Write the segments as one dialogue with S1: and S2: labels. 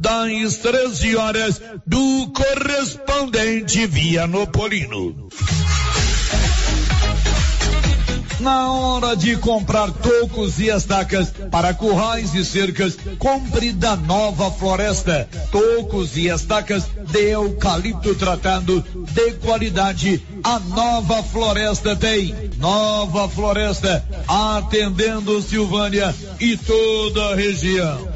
S1: das 13 horas do correspondente Vianopolino. Na hora de comprar tocos e estacas para currais e cercas, compre da Nova Floresta. Tocos e estacas de eucalipto tratado de qualidade. A Nova Floresta tem. Nova Floresta atendendo Silvânia e toda a região.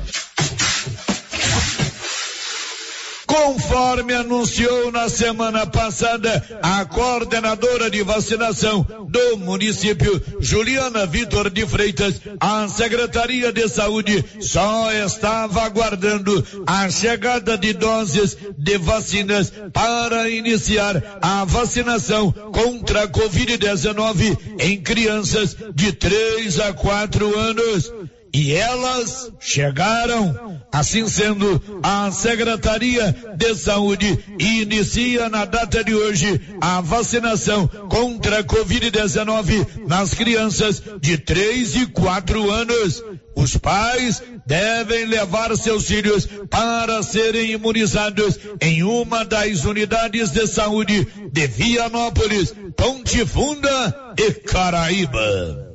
S1: Conforme anunciou na semana passada a coordenadora de vacinação do município, Juliana Vitor de Freitas, a Secretaria de Saúde só estava aguardando a chegada de doses de vacinas para iniciar a vacinação contra a Covid-19 em crianças de 3 a 4 anos e elas chegaram. Assim sendo, a Secretaria de Saúde inicia na data de hoje a vacinação contra a Covid-19 nas crianças de 3 e 4 anos. Os pais devem levar seus filhos para serem imunizados em uma das unidades de saúde de Vianópolis, Ponte Funda e Caraíba.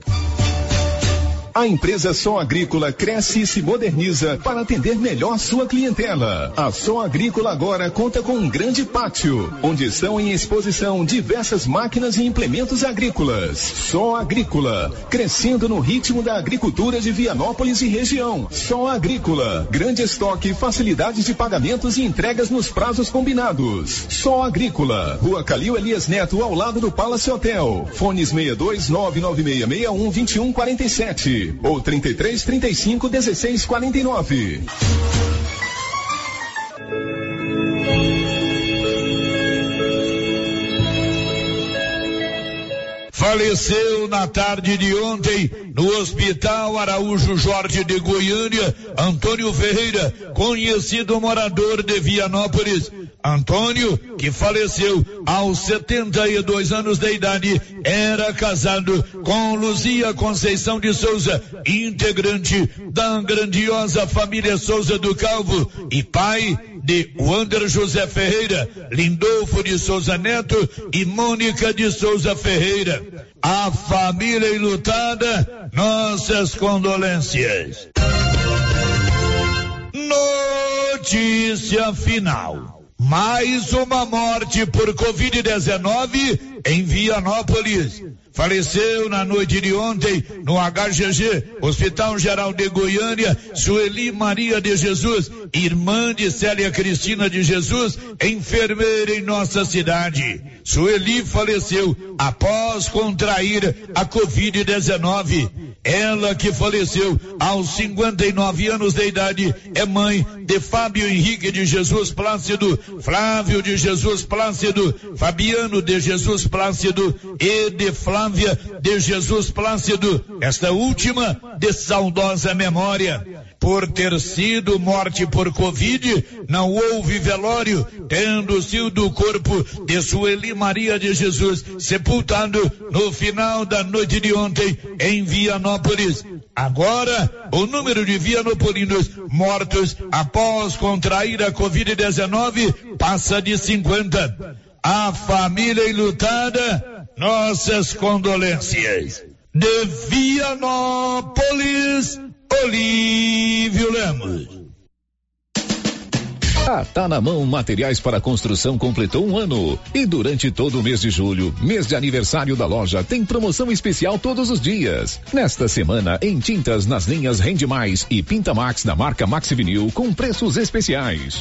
S2: A empresa Som Agrícola cresce e se moderniza para atender melhor sua clientela. A Som Agrícola agora conta com um grande pátio, onde estão em exposição diversas máquinas e implementos agrícolas. Som Agrícola, crescendo no ritmo da agricultura de Vianópolis e região. Som Agrícola, grande estoque, facilidades de pagamentos e entregas nos prazos combinados. Som Agrícola, Rua Calil Elias Neto, ao lado do Palace Hotel. Fones 62 99661 2147 ou 33 35 16 49.
S1: Faleceu na tarde de ontem no Hospital Araújo Jorge de Goiânia, Antônio Ferreira, conhecido morador de Vianópolis. Antônio, que faleceu aos 72 anos de idade, era casado com Luzia Conceição de Souza, integrante da grandiosa família Souza do Calvo e pai de Wander José Ferreira, Lindolfo de Souza Neto e Mônica de Souza Ferreira. A família enlutada, nossas condolências. Notícia final. Mais uma morte por Covid-19 em Vianópolis. Faleceu na noite de ontem no HGG, Hospital Geral de Goiânia, Sueli Maria de Jesus, irmã de Célia Cristina de Jesus, enfermeira em nossa cidade. Sueli faleceu após contrair a Covid-19. Ela que faleceu aos 59 anos de idade é mãe de Fábio Henrique de Jesus Plácido, Flávio de Jesus Plácido, Fabiano de Jesus Plácido e de Flávia de Jesus Plácido. Esta última de saudosa memória por ter sido morte por Covid, não houve velório, tendo sido o corpo de Sueli Maria de Jesus sepultado no final da noite de ontem em Vianópolis. Agora, o número de vianopolinos mortos após contrair a Covid-19 passa de 50. A família enlutada, nossas condolências. De Vianópolis, Olívio Lemos.
S2: A Tá na Mão Materiais para Construção completou um ano. E durante todo o mês de julho, mês de aniversário da loja, tem promoção especial todos os dias. Nesta semana, em tintas nas linhas Rende Mais e Pinta Max da marca Max Vinil com preços especiais.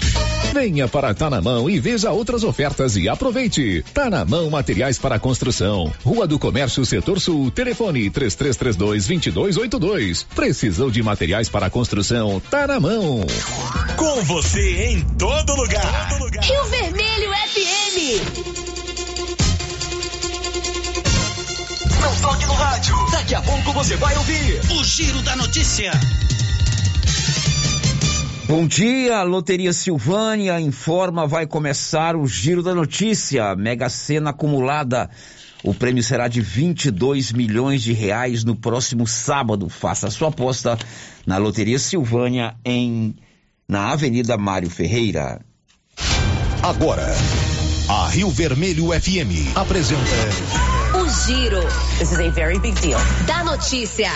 S2: Venha para Tá na Mão e veja outras ofertas e aproveite. Tá na Mão Materiais para Construção. Rua do Comércio Setor Sul. Telefone 3332 2282. Precisou de materiais para construção? Tá na mão.
S3: Com você em todo lugar. Todo lugar.
S4: Rio Vermelho FM.
S3: Não toque no rádio. Daqui a pouco você vai ouvir o Giro da Notícia.
S5: Bom dia, Loteria Silvânia informa vai começar o Giro da Notícia. Mega Sena acumulada. O prêmio será de 22 milhões de reais no próximo sábado. Faça a sua aposta na Loteria Silvânia em na Avenida Mário Ferreira.
S3: Agora, a Rio Vermelho FM apresenta.
S4: O Giro. This is a very big deal. Da notícia.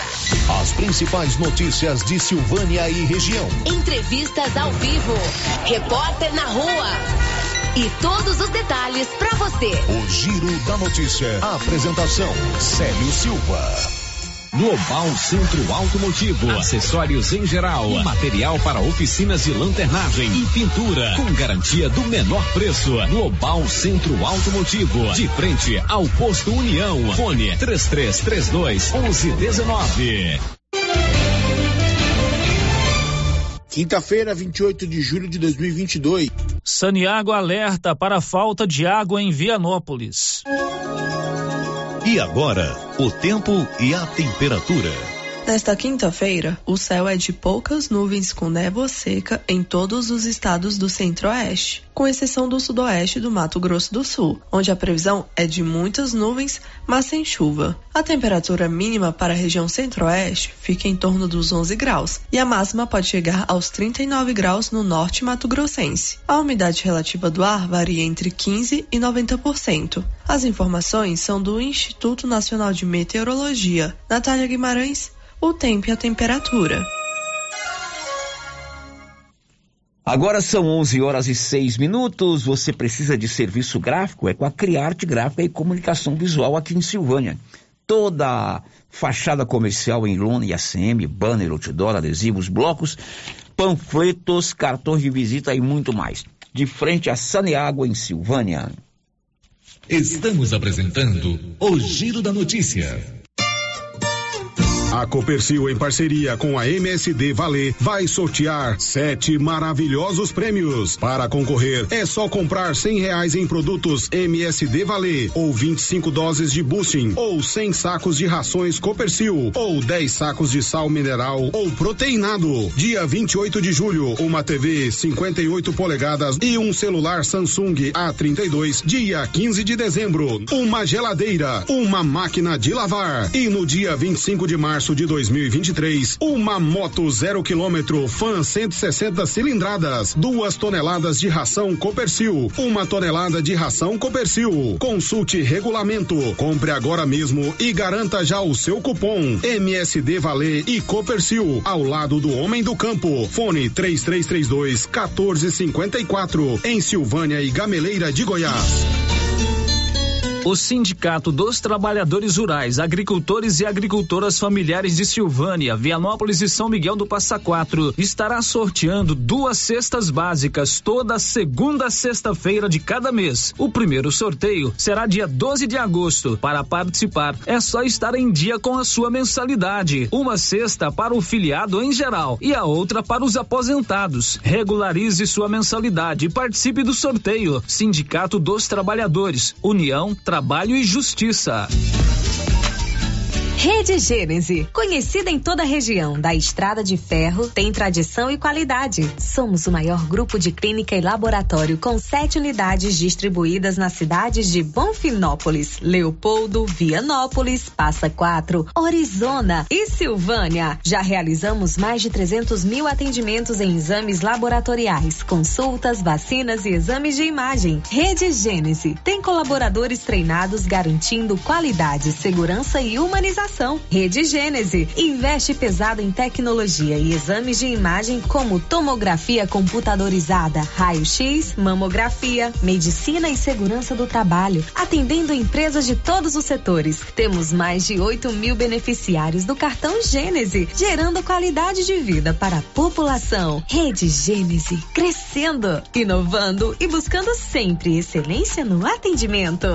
S3: As principais notícias de Silvânia e região.
S4: Entrevistas ao vivo. Repórter na rua. E todos os detalhes para você.
S3: O Giro da Notícia. A apresentação: Célio Silva.
S6: Global Centro Automotivo, acessórios em geral, material para oficinas de lanternagem e pintura, com garantia do menor preço. Global Centro Automotivo, de frente ao posto União. Fone 3332 1119.
S7: Quinta-feira, 28 de julho de 2022.
S8: Saniago alerta para falta de água em Vianópolis.
S3: E agora, o tempo e a temperatura.
S9: Nesta quinta-feira, o céu é de poucas nuvens com névoa seca em todos os estados do centro-oeste, com exceção do sudoeste do Mato Grosso do Sul, onde a previsão é de muitas nuvens, mas sem chuva. A temperatura mínima para a região centro-oeste fica em torno dos 11 graus e a máxima pode chegar aos 39 graus no norte mato-grossense. A umidade relativa do ar varia entre 15 e 90%. As informações são do Instituto Nacional de Meteorologia. Natália Guimarães, o tempo e a temperatura.
S5: Agora são 11 horas e 6 minutos. Você precisa de serviço gráfico? É com a Criarte Gráfica e Comunicação Visual aqui em Silvânia. Toda fachada comercial em lona e ACM, banner, outdoor, adesivos, blocos, panfletos, cartões de visita e muito mais. De frente a Saneágua em Silvânia.
S3: Estamos apresentando o Giro da Notícia.
S10: A Copercil, em parceria com a MSD Valer, vai sortear sete maravilhosos prêmios. Para concorrer, é só comprar cem reais em produtos MSD Valer, ou 25 doses de boosting, ou 100 sacos de rações Copercil, ou 10 sacos de sal mineral ou proteinado. Dia 28 de julho, uma TV 58 polegadas e um celular Samsung A32. Dia 15 de dezembro, uma geladeira, uma máquina de lavar. E no dia 25 de março, março de 2023, uma moto zero quilômetro Fan 160 cilindradas, duas toneladas de ração Copercil, uma tonelada de ração Copercil. Consulte regulamento, compre agora mesmo e garanta já o seu cupom MSD Valer e Copercil ao lado do homem do campo. Fone 3332 1454 em Silvânia e Gameleira de Goiás.
S8: O Sindicato dos Trabalhadores Rurais, Agricultores e Agricultoras Familiares de Silvânia, Vianópolis e São Miguel do Passa Quatro estará sorteando duas cestas básicas toda segunda sexta-feira de cada mês. O primeiro sorteio será dia 12 de agosto. Para participar, é só estar em dia com a sua mensalidade. Uma cesta para o filiado em geral e a outra para os aposentados. Regularize sua mensalidade e participe do sorteio. Sindicato dos Trabalhadores, União Trabalho e Justiça.
S11: Rede Gênese, conhecida em toda a região da Estrada de Ferro, tem tradição e qualidade. Somos o maior grupo de clínica e laboratório com sete unidades distribuídas nas cidades de Bonfinópolis, Leopoldo, Vianópolis, Passa Quatro, Orizona e Silvânia. Já realizamos mais de 300 mil atendimentos em exames laboratoriais, consultas, vacinas e exames de imagem. Rede Gênese tem colaboradores treinados garantindo qualidade, segurança e humanização Rede Gênese investe pesado em tecnologia e exames de imagem como tomografia computadorizada, raio-x, mamografia, medicina e segurança do trabalho, atendendo empresas de todos os setores. Temos mais de 8 mil beneficiários do cartão Gênese, gerando qualidade de vida para a população. Rede Gênese, crescendo, inovando e buscando sempre excelência no atendimento.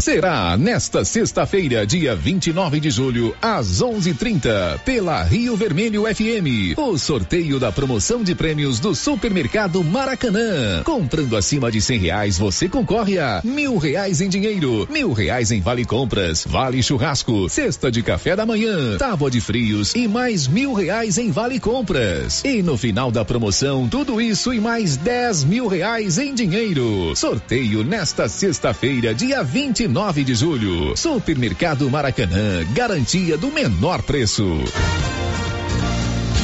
S2: Será nesta sexta-feira, dia 29 de julho, às 11:30, pela Rio Vermelho FM, o sorteio da promoção de prêmios do Supermercado Maracanã. Comprando acima de cem reais, você concorre a mil reais em dinheiro, mil reais em vale compras, vale churrasco, cesta de café da manhã, tábua de frios e mais mil reais em vale compras. E no final da promoção, tudo isso e mais dez mil reais em dinheiro. Sorteio nesta sexta-feira, dia 29 9 de julho. Supermercado Maracanã, garantia do menor preço.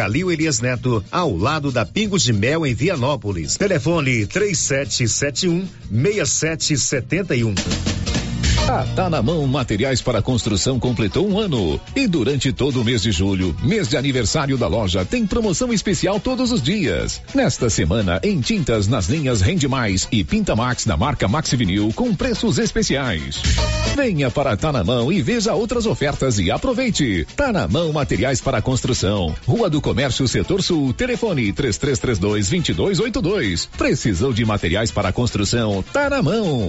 S12: Calil Elias Neto, ao lado da Pingos de Mel em Vianópolis. Telefone 3771 6771.
S2: A Tá na Mão Materiais para Construção completou um ano. E durante todo o mês de julho, mês de aniversário da loja, tem promoção especial todos os dias. Nesta semana, em tintas nas linhas Rende Mais e Pinta Max da marca Max Vinil com preços especiais. Venha para Tá na Mão e veja outras ofertas e aproveite. Tá na Mão Materiais para Construção. Rua do Comércio, Setor Sul. Telefone 3332 2282. Precisou de materiais para construção? Tá na mão.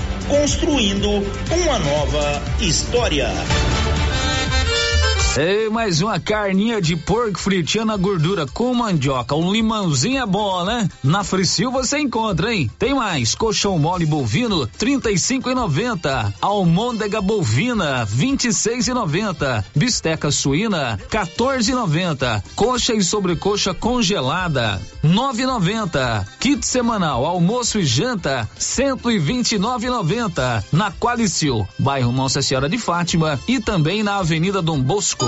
S13: construindo uma nova história.
S8: Ei, mais uma carninha de porco fritinha na gordura com mandioca. Um limãozinho é bom, né? Na Fricil você encontra, hein? Tem mais. Colchão mole bovino, trinta e cinco e noventa. Almôndega bovina, vinte e seis e noventa. Bisteca suína, 14 e noventa. Coxa e sobrecoxa congelada, nove e noventa. Kit semanal, almoço e janta, cento e vinte e nove e noventa. Na Qualicil, bairro Nossa Senhora de Fátima e também na Avenida Dom Bosco.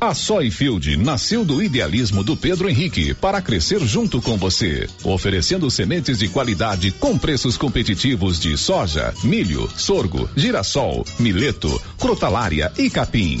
S2: A Soyfield nasceu do idealismo do Pedro Henrique para crescer junto com você, oferecendo sementes de qualidade com preços competitivos de soja, milho, sorgo, girassol, mileto, crotalária e capim.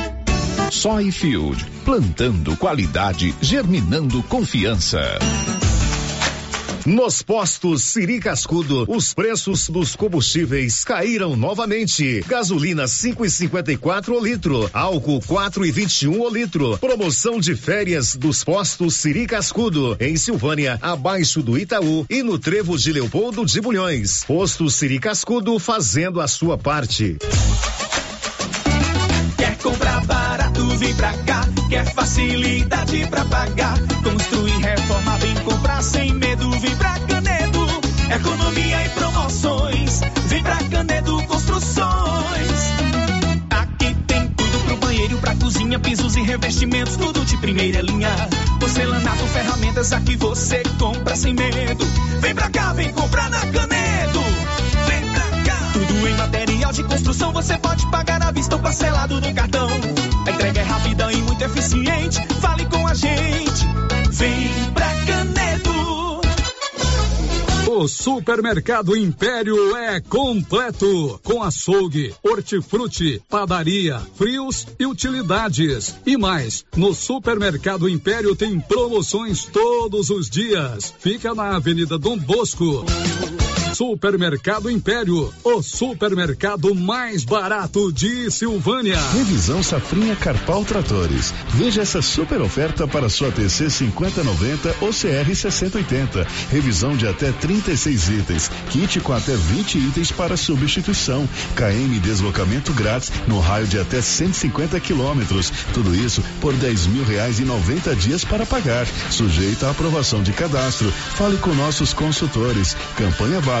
S2: Soyfield, plantando qualidade, germinando confiança.
S12: Nos postos Siri Cascudo, os preços dos combustíveis caíram novamente. Gasolina 5,54 o litro, álcool 4,21 o litro. Promoção de férias dos postos Siri Cascudo, em Silvânia, abaixo do Itaú e no Trevo de Leopoldo de Bulhões. Posto Siri Cascudo fazendo a sua parte.
S14: Quer comprar barato, vem pra cá. Quer facilidade pra pagar. Construir, reforma, vem comprar sem medo, vem pra Canedo. Economia e promoções, vem pra Canedo Construções. Aqui tem tudo pro banheiro, pra cozinha, pisos e revestimentos, tudo de primeira linha. Porcelanato, ferramentas, aqui você compra sem medo. Vem pra cá, vem comprar na Canedo. Vem pra cá. Tudo em material de construção, você pode pagar à vista ou parcelado no cartão. Rápida e muito eficiente. Fale com a gente. Vem pra Canedo.
S15: O Supermercado Império é completo, com açougue, hortifruti, padaria, frios e utilidades. E mais, no Supermercado Império tem promoções todos os dias. Fica na Avenida Dom Bosco. Supermercado Império, o supermercado mais barato de Silvânia.
S16: Revisão Safrinha Carpal Tratores. Veja essa super oferta para sua TC 5090 ou CR 6080. Revisão de até 36 itens. Kit com até 20 itens para substituição. KM deslocamento grátis no raio de até 150 quilômetros. Tudo isso por 10 mil reais e 90 dias para pagar. Sujeito à aprovação de cadastro. Fale com nossos consultores. Campanha válida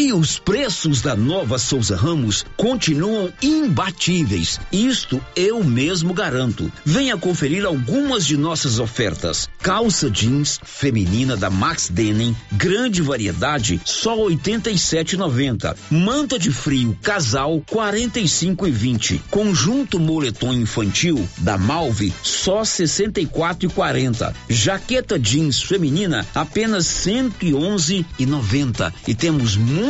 S17: E os preços da nova Souza Ramos continuam imbatíveis. Isto eu mesmo garanto. Venha conferir algumas de nossas ofertas. Calça jeans feminina da Max Denim, grande variedade, só 87,90. Manta de frio casal 45,20. Conjunto moletom infantil da Malve só 64,40. Jaqueta jeans feminina apenas 111,90. E temos muito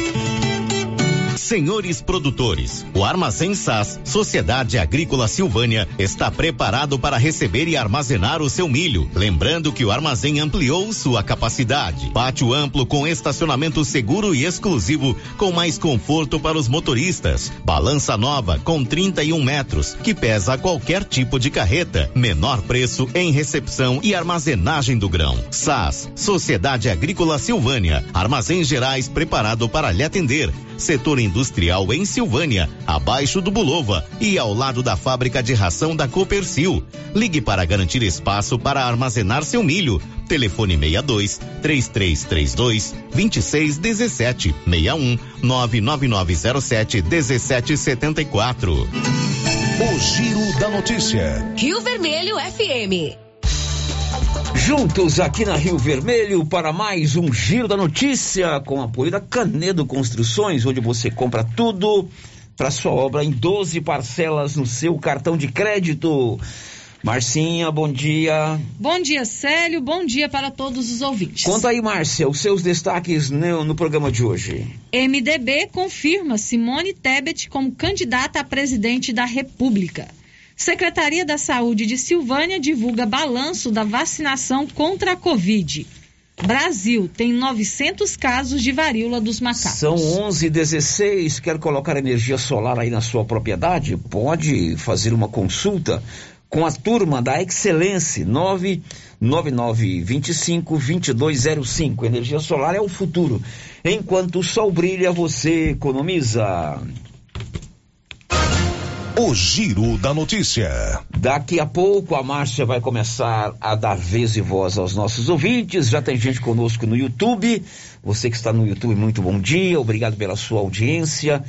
S18: Senhores produtores, o Armazém SAS, Sociedade Agrícola Silvânia, está preparado para receber e armazenar o seu milho. Lembrando que o armazém ampliou sua capacidade. Pátio amplo com estacionamento seguro e exclusivo, com mais conforto para os motoristas. Balança nova com 31 metros, que pesa qualquer tipo de carreta. Menor preço em recepção e armazenagem do grão. SAS, Sociedade Agrícola Silvânia, Armazém Gerais preparado para lhe atender. Setor industrial em Silvânia, abaixo do Bulova e ao lado da fábrica de ração da Copercil. Ligue para garantir espaço para armazenar seu milho. Telefone 62 3332 2617 61 99907 1774.
S2: O Giro da Notícia.
S4: Rio Vermelho FM.
S5: Juntos aqui na Rio Vermelho para mais um Giro da Notícia com apoio da Canedo Construções, onde você compra tudo para sua obra em 12 parcelas no seu cartão de crédito. Marcinha, bom dia.
S19: Bom dia, Célio. Bom dia para todos os ouvintes.
S5: Conta aí, Márcia, os seus destaques no, no programa de hoje.
S19: MDB confirma Simone Tebet como candidata a presidente da República. Secretaria da Saúde de Silvânia divulga balanço da vacinação contra a Covid. Brasil tem 900 casos de varíola dos macacos.
S5: São 11 16 Quer colocar energia solar aí na sua propriedade? Pode fazer uma consulta com a turma da Excelência 99925 2205. Energia solar é o futuro. Enquanto o sol brilha, você economiza.
S2: O Giro da Notícia.
S5: Daqui a pouco a Márcia vai começar a dar vez e voz aos nossos ouvintes. Já tem gente conosco no YouTube. Você que está no YouTube, muito bom dia. Obrigado pela sua audiência.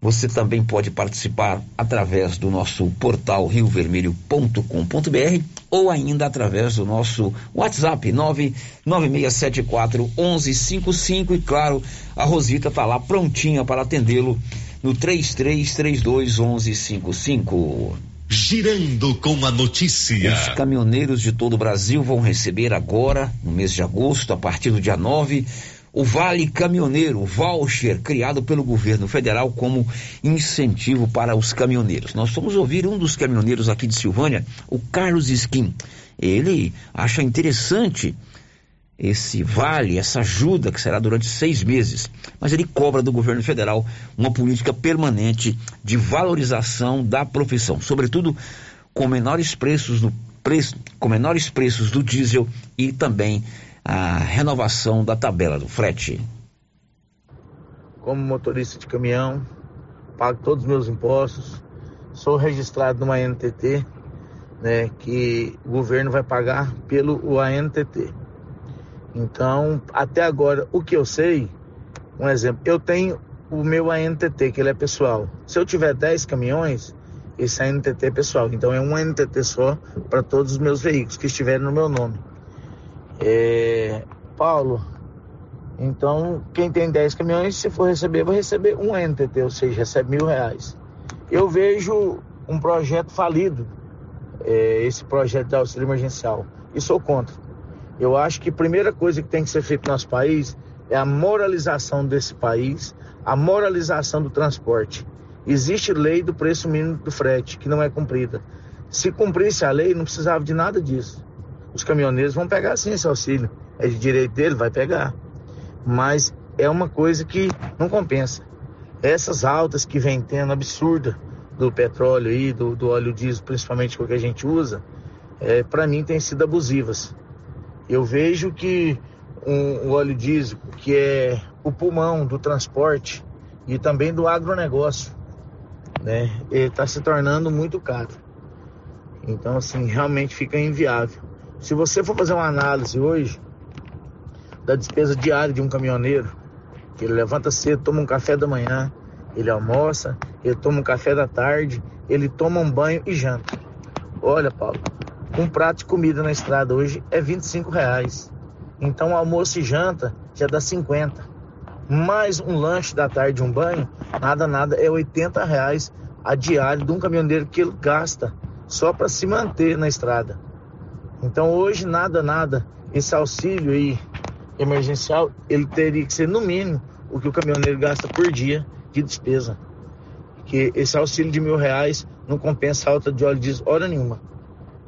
S5: Você também pode participar através do nosso portal riovermelho.com.br ou ainda através do nosso WhatsApp 99674 1155 e claro, a Rosita está lá prontinha para atendê-lo no 3332 1155.
S2: Girando com a notícia.
S5: Os caminhoneiros de todo o Brasil vão receber agora, no mês de agosto, a partir do dia 9, o Vale Caminhoneiro, o voucher criado pelo governo federal como incentivo para os caminhoneiros. Nós vamos ouvir um dos caminhoneiros aqui de Silvânia, o Carlos Skin. Ele acha interessante esse vale, essa ajuda que será durante seis meses, mas ele cobra do governo federal uma política permanente de valorização da profissão, sobretudo com menores preços no preço, com menores preços do diesel e também a renovação da tabela do frete.
S20: Como motorista de caminhão, pago todos os meus impostos, sou registrado numa ANTT, né, que o governo vai pagar pelo ANTT. Então, até agora, o que eu sei, um exemplo, eu tenho o meu ANTT, que ele é pessoal. Se eu tiver 10 caminhões, esse ANTT é pessoal. Então é um ANTT só para todos os meus veículos que estiverem no meu nome. É... Paulo, então quem tem 10 caminhões, se for receber, vai receber um ANTT, ou seja, recebe mil reais. Eu vejo um projeto falido, é, esse projeto de auxílio emergencial. E sou contra. Eu acho que a primeira coisa que tem que ser feita no nosso país é a moralização desse país, a moralização do transporte. Existe lei do preço mínimo do frete, que não é cumprida. Se cumprisse a lei, não precisava de nada disso. Os caminhoneiros vão pegar sim esse auxílio. É de direito dele, vai pegar. Mas é uma coisa que não compensa. Essas altas que vem tendo absurda do petróleo e do, do óleo diesel, principalmente o que a gente usa, é, para mim tem sido abusivas. Eu vejo que um, o óleo diesel, que é o pulmão do transporte e também do agronegócio, né, está se tornando muito caro. Então, assim, realmente fica inviável. Se você for fazer uma análise hoje da despesa diária de um caminhoneiro, que ele levanta cedo, toma um café da manhã, ele almoça, ele toma um café da tarde, ele toma um banho e janta. Olha, Paulo, um prato de comida na estrada hoje é 25 reais. Então almoço e janta já dá 50. Mais um lanche da tarde, um banho, nada, nada, é 80 reais a diária de um caminhoneiro que ele gasta só para se manter na estrada. Então hoje nada, nada, esse auxílio aí emergencial, ele teria que ser no mínimo o que o caminhoneiro gasta por dia de despesa. Que esse auxílio de mil reais não compensa a alta de óleo diesel hora nenhuma.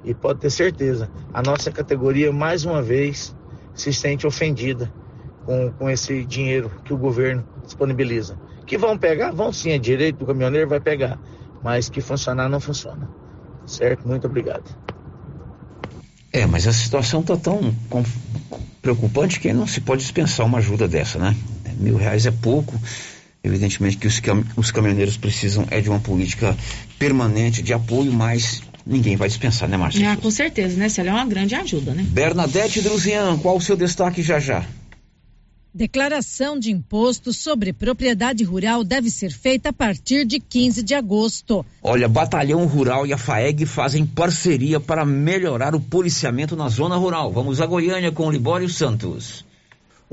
S20: E pode ter certeza, a nossa categoria, mais uma vez, se sente ofendida com, com esse dinheiro que o governo disponibiliza. Que vão pegar? Vão sim, é direito do caminhoneiro, vai pegar. Mas que funcionar, não funciona. Certo? Muito obrigado.
S5: É, mas a situação está tão preocupante que não se pode dispensar uma ajuda dessa, né? Mil reais é pouco. Evidentemente que os, cam os caminhoneiros precisam é de uma política permanente de apoio, mas ninguém vai dispensar, né, Márcia?
S19: Ah, com certeza, né? Ela é uma grande ajuda, né?
S5: Bernadette Druzian, qual o seu destaque já já?
S21: Declaração de imposto sobre propriedade rural deve ser feita a partir de 15 de agosto.
S5: Olha, Batalhão Rural e a FAEG fazem parceria para melhorar o policiamento na zona rural. Vamos a Goiânia com o Libório Santos.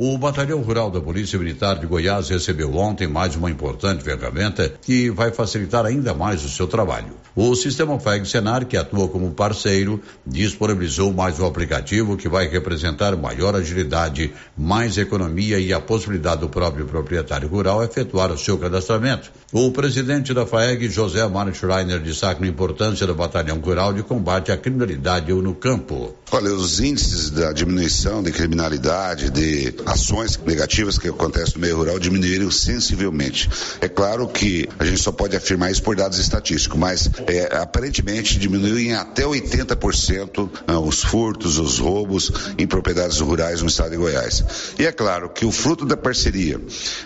S22: O Batalhão Rural da Polícia Militar de Goiás recebeu ontem mais uma importante ferramenta que vai facilitar ainda mais o seu trabalho. O sistema FEG Senar, que atua como parceiro, disponibilizou mais um aplicativo que vai representar maior agilidade, mais economia e a possibilidade do próprio proprietário rural efetuar o seu cadastramento. O presidente da FAEG, José Mário Schreiner, destaca a importância do Batalhão Rural de combate à criminalidade no campo.
S23: Olha, os índices da diminuição de criminalidade, de ações negativas que acontecem no meio rural diminuíram sensivelmente. É claro que a gente só pode afirmar isso por dados estatísticos, mas é, aparentemente diminuiu em até 80% ah, os furtos, os roubos em propriedades rurais no estado de Goiás. E é claro que o fruto da parceria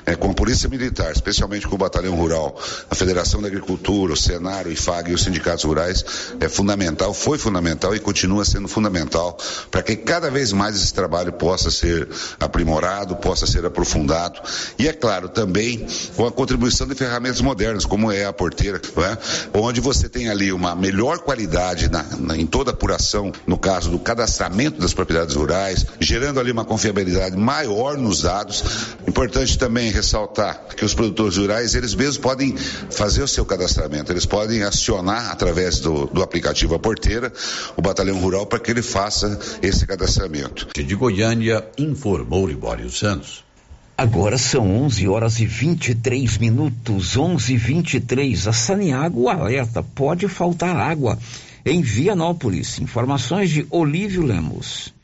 S23: é, com a Polícia Militar, especialmente com o Batalhão Rural, a Federação da Agricultura, o Senar, o IFAG e os sindicatos rurais, é fundamental, foi fundamental e continua sendo fundamental para que cada vez mais esse trabalho possa ser aprimorado, possa ser aprofundado. E é claro, também com a contribuição de ferramentas modernas, como é a porteira, é? onde você tem ali uma melhor qualidade na, na, em toda a apuração, no caso do cadastramento das propriedades rurais, gerando ali uma confiabilidade maior nos dados. Importante também ressaltar que os produtores rurais, eles mesmos podem fazer o seu cadastramento, eles podem acionar através do, do aplicativo A Porteira o Batalhão Rural para que ele faça esse cadastramento.
S22: De Goiânia, informou Libório Santos.
S5: Agora são 11 horas e 23 minutos, 11 e 23. A Saniago alerta: pode faltar água em Vianópolis. Informações de Olívio Lemos.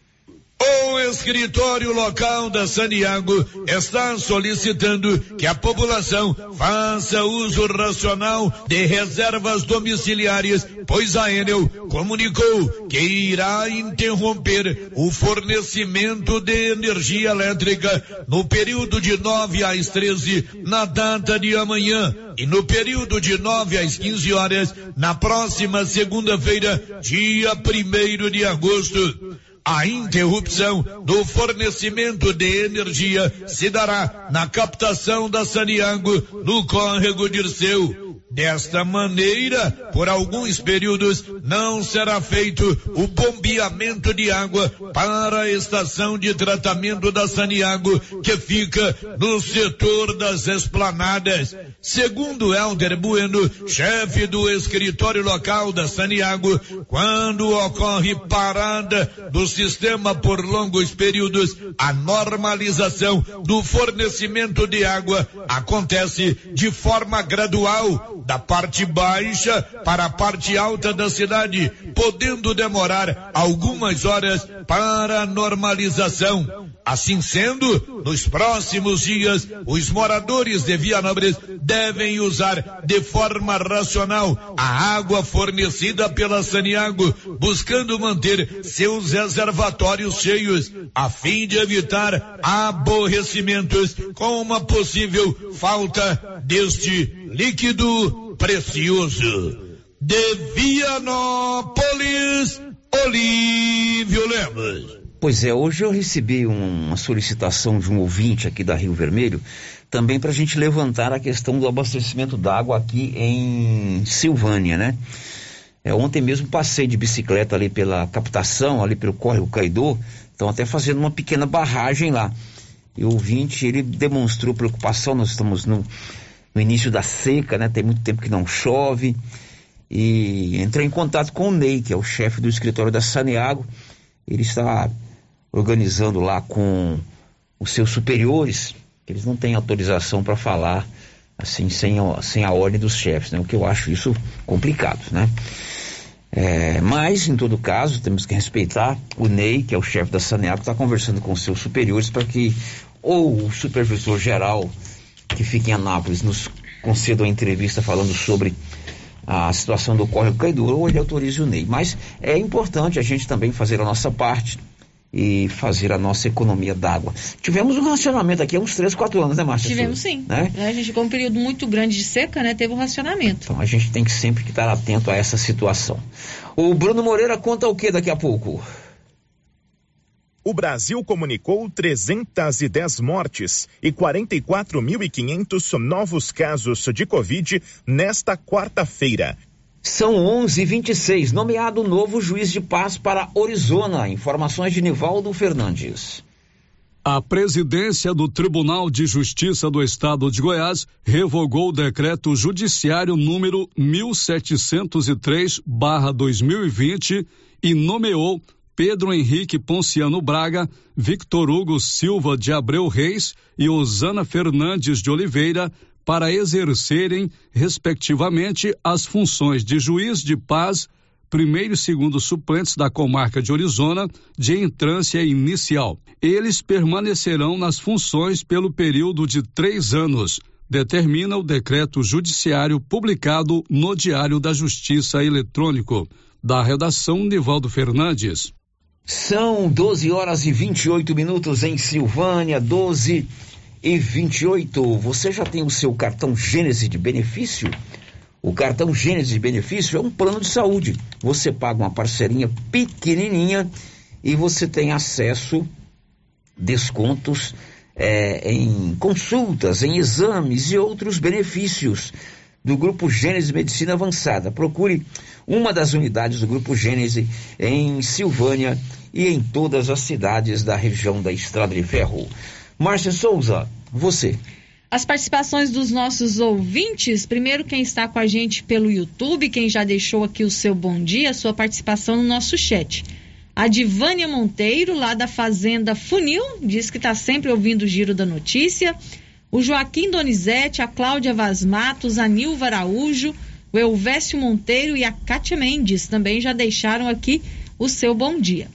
S1: O escritório local da Saniago está solicitando que a população faça uso racional de reservas domiciliares, pois a Enel comunicou que irá interromper o fornecimento de energia elétrica no período de 9 às 13 na data de amanhã e no período de 9 às 15 horas na próxima segunda-feira, dia 1 de agosto. A interrupção do fornecimento de energia se dará na captação da Saniago no córrego Dirceu. Desta maneira, por alguns períodos, não será feito o bombeamento de água para a estação de tratamento da Saniago, que fica no setor das esplanadas. Segundo Helder Bueno, chefe do escritório local da Saniago, quando ocorre parada do sistema por longos períodos, a normalização do fornecimento de água acontece de forma gradual, da parte baixa para a parte alta da cidade, podendo demorar algumas horas para a normalização. Assim sendo, nos próximos dias, os moradores de Vianópolis devem usar de forma racional a água fornecida pela Saniago, buscando manter seus reservatórios cheios, a fim de evitar aborrecimentos com uma possível falta deste líquido precioso. De Vianópolis, Olívio Lemos.
S5: Pois é, hoje eu recebi uma solicitação de um ouvinte aqui da Rio Vermelho, também para a gente levantar a questão do abastecimento d'água aqui em Silvânia, né? É, ontem mesmo passei de bicicleta ali pela captação, ali pelo córrego Caidor, estão até fazendo uma pequena barragem lá. E o ouvinte, ele demonstrou preocupação, nós estamos no, no início da seca, né? Tem muito tempo que não chove. E entrei em contato com o Ney, que é o chefe do escritório da Saneago. Ele está organizando lá com os seus superiores, eles não têm autorização para falar assim sem, sem a ordem dos chefes, né? O que eu acho isso complicado, né? É, mas, em todo caso, temos que respeitar o Ney, que é o chefe da Saneago, está conversando com seus superiores para que ou o supervisor geral que fica em Anápolis nos conceda uma entrevista falando sobre a situação do córrego Caidura ou ele autorize o Ney. Mas é importante a gente também fazer a nossa parte e fazer a nossa economia d'água. Tivemos um racionamento aqui há uns 3, 4 anos, né, Márcia?
S19: Tivemos sim.
S5: Né?
S19: A gente ficou um período muito grande de seca, né? Teve um racionamento.
S5: Então a gente tem que sempre estar atento a essa situação. O Bruno Moreira conta o que daqui a pouco?
S24: O Brasil comunicou 310 mortes e 44.500 novos casos de Covid nesta quarta-feira,
S5: são 11:26. Nomeado novo juiz de paz para Arizona. Informações de Nivaldo Fernandes.
S15: A presidência do Tribunal de Justiça do Estado de Goiás revogou o decreto judiciário número 1703/2020 e nomeou Pedro Henrique Ponciano Braga, Victor Hugo Silva de Abreu Reis e Osana Fernandes de Oliveira para exercerem, respectivamente, as funções de juiz de paz, primeiro e segundo suplentes da comarca de Orizona, de entrância inicial. Eles permanecerão nas funções pelo período de três anos, determina o decreto judiciário publicado no Diário da Justiça Eletrônico. Da redação, Nivaldo Fernandes.
S5: São 12 horas e 28 minutos em Silvânia, 12 e 28. Você já tem o seu cartão Gênese de benefício? O cartão Gênese de benefício é um plano de saúde. Você paga uma parcerinha pequenininha e você tem acesso descontos é, em consultas, em exames e outros benefícios do Grupo Gênese Medicina Avançada. Procure uma das unidades do Grupo Gênese em Silvânia e em todas as cidades da região da Estrada de Ferro. Márcia Souza, você.
S19: As participações dos nossos ouvintes, primeiro quem está com a gente pelo YouTube, quem já deixou aqui o seu bom dia, sua participação no nosso chat. A Divânia Monteiro, lá da Fazenda Funil, diz que está sempre ouvindo o giro da notícia. O Joaquim Donizete, a Cláudia Vaz Matos, a Nilva Araújo, o Elvésio Monteiro e a Kátia Mendes também já deixaram aqui o seu bom dia.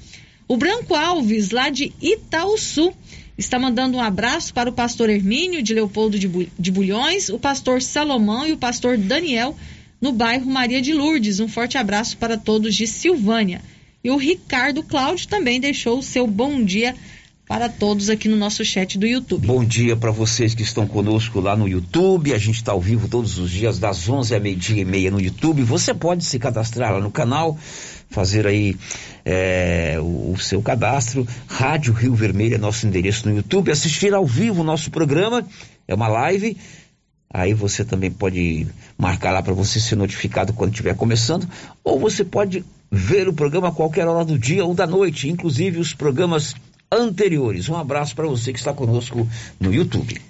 S19: O Branco Alves, lá de Itaúsu, está mandando um abraço para o pastor Hermínio de Leopoldo de Bulhões, o pastor Salomão e o pastor Daniel no bairro Maria de Lourdes. Um forte abraço para todos de Silvânia. E o Ricardo Cláudio também deixou o seu bom dia para todos aqui no nosso chat do YouTube.
S5: Bom dia para vocês que estão conosco lá no YouTube. A gente está ao vivo todos os dias, das 11 à meia-dia e meia no YouTube. Você pode se cadastrar lá no canal, fazer aí é, o, o, seu cadastro. Rádio Rio Vermelho é nosso endereço no YouTube. Assistir ao vivo o nosso programa. É uma live Aí você também pode marcar lá para você ser notificado quando estiver começando, ou você pode ver o programa a qualquer hora do dia ou da noite, inclusive os programas anteriores. Um abraço para você que está conosco no YouTube.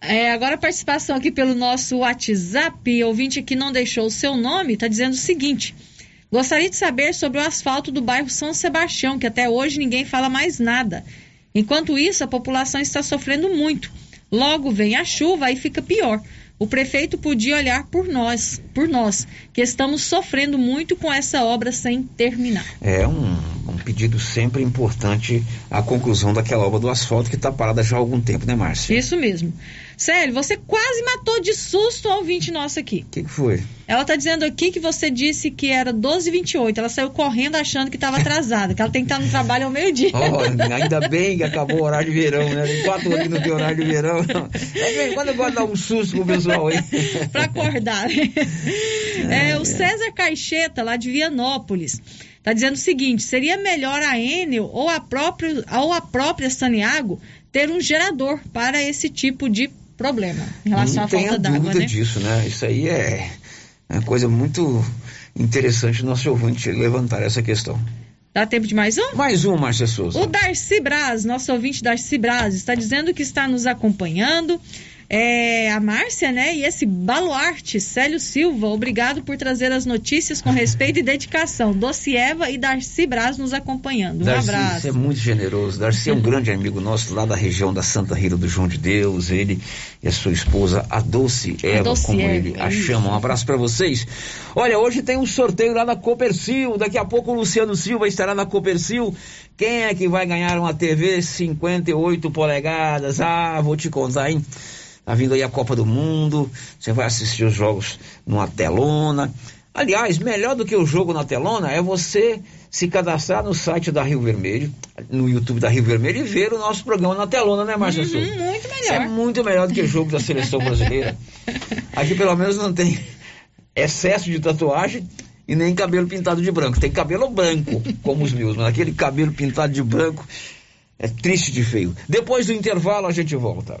S19: É, agora a participação aqui pelo nosso WhatsApp, ouvinte que não deixou o seu nome, está dizendo o seguinte: gostaria de saber sobre o asfalto do bairro São Sebastião, que até hoje ninguém fala mais nada. Enquanto isso, a população está sofrendo muito. Logo vem a chuva e fica pior. O prefeito podia olhar por nós, por nós, que estamos sofrendo muito com essa obra sem terminar.
S5: É um, um pedido sempre importante a conclusão daquela obra do asfalto que está parada já há algum tempo, né, Márcia?
S19: Isso mesmo. Célio, você quase matou de susto o ouvinte nosso aqui.
S5: O que, que, foi?
S19: Ela tá dizendo aqui que você disse que era 12h28. Ela saiu correndo achando que estava atrasada, que ela tem que estar no trabalho ao meio-dia.
S5: Oh, ainda bem que acabou o horário de verão, né? Tem quatro horas no tem horário de verão. É, quando eu gosto de dar um susto pro pessoal aí.
S19: pra acordar. É, é, o César Caixeta, lá de Vianópolis. Tá dizendo o seguinte: seria melhor a Enel ou a própria, ou a própria Saniago ter um gerador para esse tipo de problema em relação
S5: Não
S19: à falta
S5: d'água. Não
S19: tenha dúvida
S5: né? disso, né? Isso aí é uma coisa muito interessante o nosso ouvinte levantar essa questão.
S19: Dá tempo de mais um?
S5: Mais um, Márcia Souza.
S19: O Darcy Braz, nosso ouvinte Darcy Braz, está dizendo que está nos acompanhando é, a Márcia, né? E esse baluarte, Célio Silva, obrigado por trazer as notícias com respeito e dedicação. Eva e Darcy Braz nos acompanhando. Um
S5: Darcy,
S19: abraço.
S5: Você é muito generoso. Darcy é um grande amigo nosso lá da região da Santa Rita do João de Deus. Ele e a sua esposa, a Doce Eva, Doce como Eva, ele é a chama. Um abraço para vocês. Olha, hoje tem um sorteio lá na Copercil. Daqui a pouco o Luciano Silva estará na Copercil. Quem é que vai ganhar uma TV 58 polegadas? Ah, vou te contar, hein? Tá vindo aí a Copa do Mundo, você vai assistir os jogos numa telona. Aliás, melhor do que o jogo na telona é você se cadastrar no site da Rio Vermelho, no YouTube da Rio Vermelho e ver o nosso programa na telona, né, Márcia
S19: uhum, Muito melhor. Isso
S5: é muito melhor do que o jogo da seleção brasileira. Aqui pelo menos não tem excesso de tatuagem e nem cabelo pintado de branco. Tem cabelo branco, como os meus, mas aquele cabelo pintado de branco é triste de feio. Depois do intervalo a gente volta.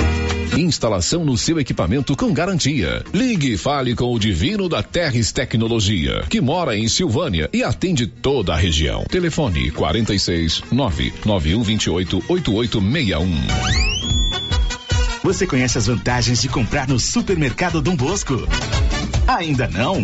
S2: Instalação no seu equipamento com garantia. Ligue e fale com o Divino da Terres Tecnologia, que mora em Silvânia e atende toda a região. Telefone 46 99128 8861.
S16: Você conhece as vantagens de comprar no supermercado Dom Bosco? Ainda não?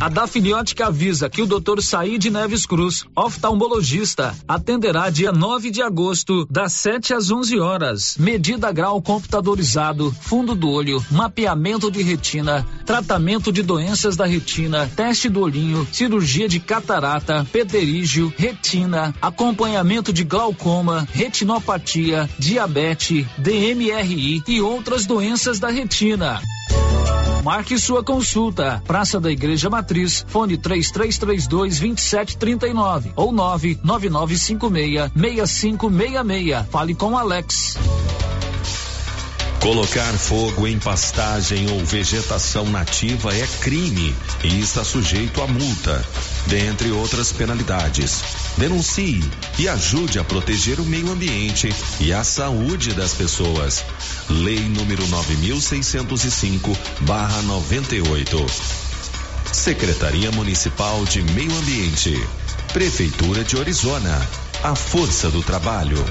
S8: A Dafniótica avisa que o Dr. Said Neves Cruz, oftalmologista, atenderá dia 9 de agosto, das 7 às 11 horas. Medida grau computadorizado, fundo do olho, mapeamento de retina, tratamento de doenças da retina, teste do olhinho, cirurgia de catarata, pterígio, retina, acompanhamento de glaucoma, retinopatia, diabetes, DMRI e outras doenças da retina. Marque sua consulta. Praça da Igreja Matriz, fone 3332 2739 ou 99956 6566. Fale com Alex.
S6: Colocar fogo em pastagem ou vegetação nativa é crime e está sujeito a multa, dentre outras penalidades. Denuncie e ajude a proteger o meio ambiente e a saúde das pessoas. Lei número 9605/98. Secretaria Municipal de Meio Ambiente. Prefeitura de Orizona.
S25: a força do trabalho.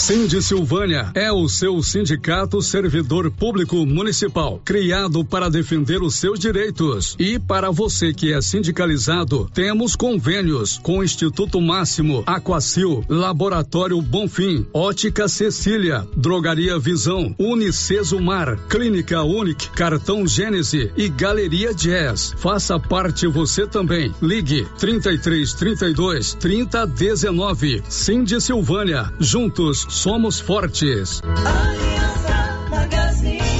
S15: Cindy Silvânia é o seu sindicato servidor público municipal, criado para defender os seus direitos. E para você que é sindicalizado, temos convênios com o Instituto Máximo, Aquacil, Laboratório Bonfim, Ótica Cecília, Drogaria Visão, Unicesumar, Clínica Unic, Cartão Gênese e Galeria Jazz. Faça parte você também. Ligue 33 32 30 19. Cindy Silvânia. Juntos somos fortes.
S26: Aliança Magazine.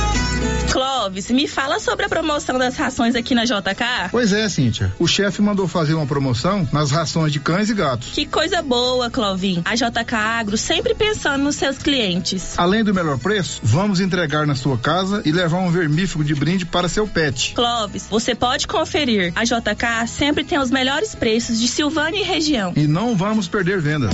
S27: Clóvis, me fala sobre a promoção das rações aqui na JK.
S28: Pois é, Cíntia. O chefe mandou fazer uma promoção nas rações de cães e gatos.
S27: Que coisa boa, Clovin. A JK Agro sempre pensando nos seus clientes.
S28: Além do melhor preço, vamos entregar na sua casa e levar um vermífugo de brinde para seu pet.
S27: Clóvis, você pode conferir. A JK sempre tem os melhores preços de Silvânia e região.
S28: E não vamos perder vendas.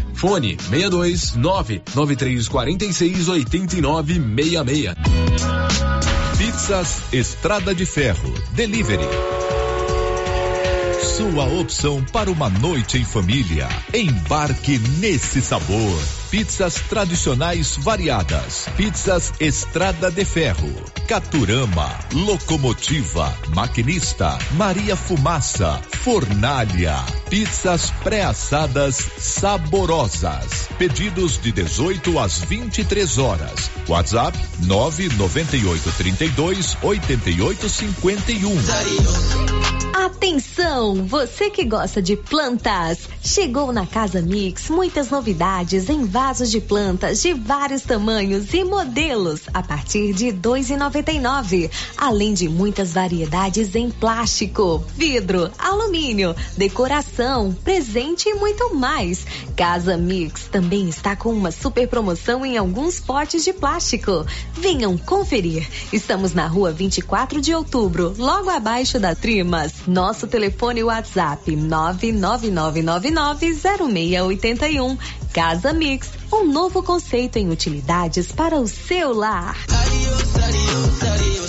S29: Fone 62 99346 8966.
S25: Pizzas Estrada de Ferro. Delivery. Sua opção para uma noite em família. Embarque nesse sabor. Pizzas tradicionais variadas. Pizzas Estrada de Ferro. Caturama. Locomotiva. Maquinista. Maria Fumaça. Fornalha. Pizzas pré-assadas saborosas. Pedidos de 18 às 23 horas. WhatsApp 998 32 88 51.
S11: Atenção, você que gosta de plantas. Chegou na Casa Mix muitas novidades em vasos de plantas de vários tamanhos e modelos a partir de R$ 2,99. Além de muitas variedades em plástico, vidro, alumínio, decoração, presente e muito mais. Casa Mix também está com uma super promoção em alguns potes de plástico. Venham conferir. Estamos na rua 24 de outubro, logo abaixo da Trimas. Nosso telefone WhatsApp 999990681. Casa Mix, um novo conceito em utilidades para o seu lar.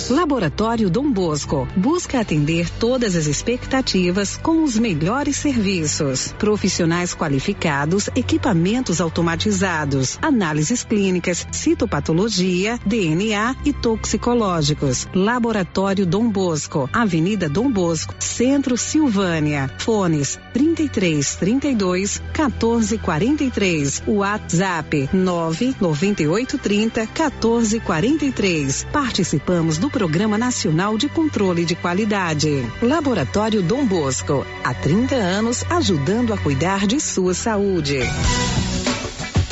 S30: Laboratório Dom Bosco busca atender todas as expectativas com os melhores serviços. Profissionais qualificados, equipamentos automatizados, análises clínicas, citopatologia, DNA e toxicológicos. Laboratório Dom Bosco, Avenida Dom Bosco, Centro Silvânia. Fones 33 32 14 43. WhatsApp 998 30 14 43. Participamos do Programa Nacional de Controle de Qualidade. Laboratório Dom Bosco, há 30 anos ajudando a cuidar de sua saúde.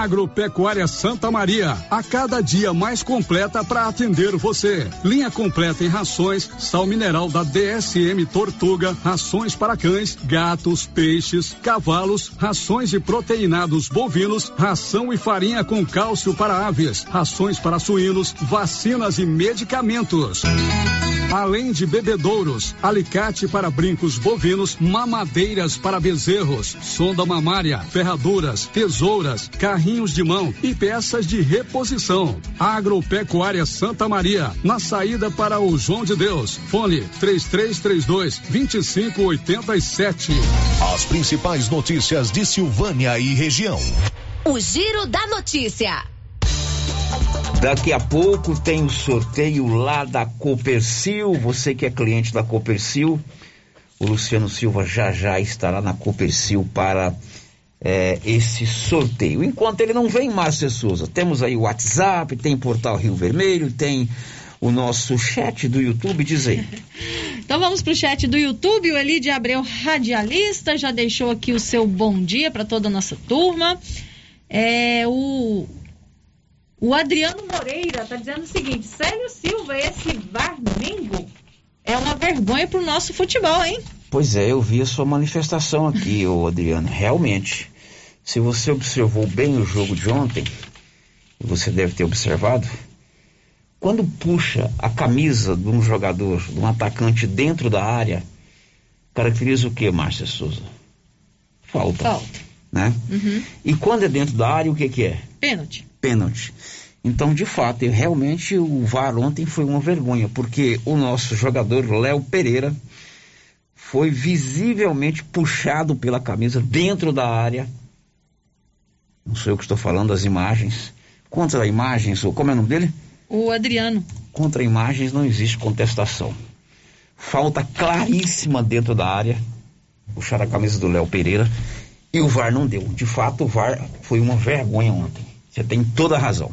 S15: Agropecuária Santa Maria, a cada dia mais completa para atender você. Linha completa em rações, sal mineral da DSM Tortuga, rações para cães, gatos, peixes, cavalos, rações de proteinados bovinos, ração e farinha com cálcio para aves, rações para suínos, vacinas e medicamentos. Além de bebedouros, alicate para brincos bovinos, mamadeiras para bezerros, sonda mamária, ferraduras, tesouras, carrinhos de mão e peças de reposição. Agropecuária Santa Maria, na saída para o João de Deus. Fone 3332 2587.
S6: As principais notícias de Silvânia e região.
S4: O Giro da Notícia.
S5: Daqui a pouco tem o sorteio lá da Copercil. Você que é cliente da Copercil, o Luciano Silva já já estará na Copercil para é, esse sorteio. Enquanto ele não vem, Márcia Souza, temos aí o WhatsApp, tem Portal Rio Vermelho, tem o nosso chat do YouTube, diz aí.
S19: Então vamos para o chat do YouTube. O Elide Abreu, radialista, já deixou aqui o seu bom dia para toda a nossa turma. É, o, o Adriano Moreira está dizendo o seguinte: Célio Silva, esse VAR domingo é uma vergonha para o nosso futebol, hein?
S5: Pois é, eu vi a sua manifestação aqui, ô Adriano. Realmente, se você observou bem o jogo de ontem, você deve ter observado, quando puxa a camisa de um jogador, de um atacante dentro da área, caracteriza o que, Márcia Souza? Falta.
S19: Falta.
S5: Né?
S19: Uhum.
S5: E quando é dentro da área, o que, que é?
S19: Pênalti.
S5: Pênalti. Então, de fato, realmente o VAR ontem foi uma vergonha, porque o nosso jogador Léo Pereira foi visivelmente puxado pela camisa dentro da área. Não sou eu que estou falando das imagens. Contra imagens, ou como é o nome dele?
S19: O Adriano.
S5: Contra imagens não existe contestação. Falta claríssima dentro da área. Puxar a camisa do Léo Pereira. E o VAR não deu. De fato, o VAR foi uma vergonha ontem. Você tem toda a razão.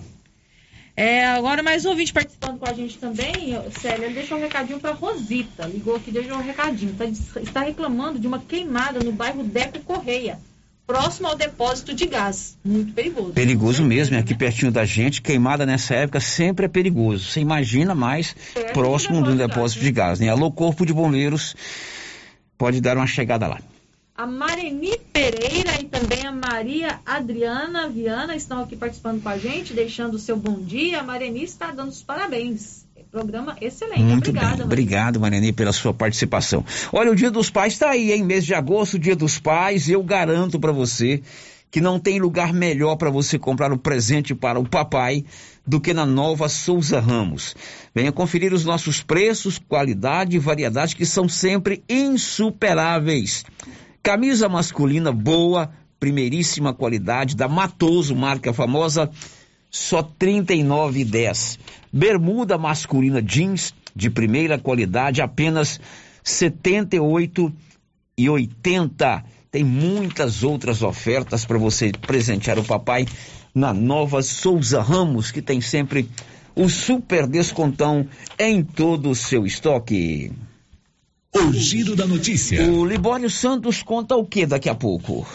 S19: É, agora mais um ouvinte participando com a gente também, Célia, ele deixou um recadinho para Rosita, ligou aqui, deixou um recadinho, tá, está reclamando de uma queimada no bairro Deco Correia, próximo ao depósito de gás, muito perigoso.
S5: Perigoso mesmo, é aqui pertinho da gente. Queimada nessa época sempre é perigoso. Você imagina mais próximo do depósito de gás, né? Alô, Corpo de Bombeiros, pode dar uma chegada lá.
S19: A Mareni Pereira e também a Maria Adriana Viana estão aqui participando com a gente, deixando o seu bom dia. A Mareni está dando os parabéns. Programa excelente.
S5: Muito
S19: Obrigada,
S5: bem.
S19: Mareni.
S5: Obrigado, Mariane, pela sua participação. Olha, o Dia dos Pais está aí, hein? Mês de agosto, Dia dos Pais. Eu garanto para você que não tem lugar melhor para você comprar um presente para o papai do que na Nova Souza Ramos. Venha conferir os nossos preços, qualidade e variedade que são sempre insuperáveis. Camisa masculina boa, primeiríssima qualidade, da Matoso, marca famosa, só R$ 39,10. Bermuda masculina jeans de primeira qualidade, apenas R$ 78,80. Tem muitas outras ofertas para você presentear o papai na Nova Souza Ramos, que tem sempre o super descontão em todo o seu estoque.
S6: O giro da notícia.
S5: O Libório Santos conta o que daqui a pouco?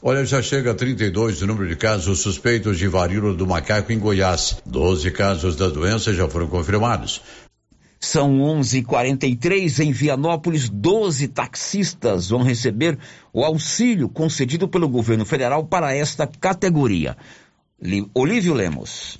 S22: Olha, já chega a 32 o número de casos suspeitos de varíola do macaco em Goiás. 12 casos da doença já foram confirmados.
S5: São 11:43 em Vianópolis. 12 taxistas vão receber o auxílio concedido pelo governo federal para esta categoria. Olívio Lemos.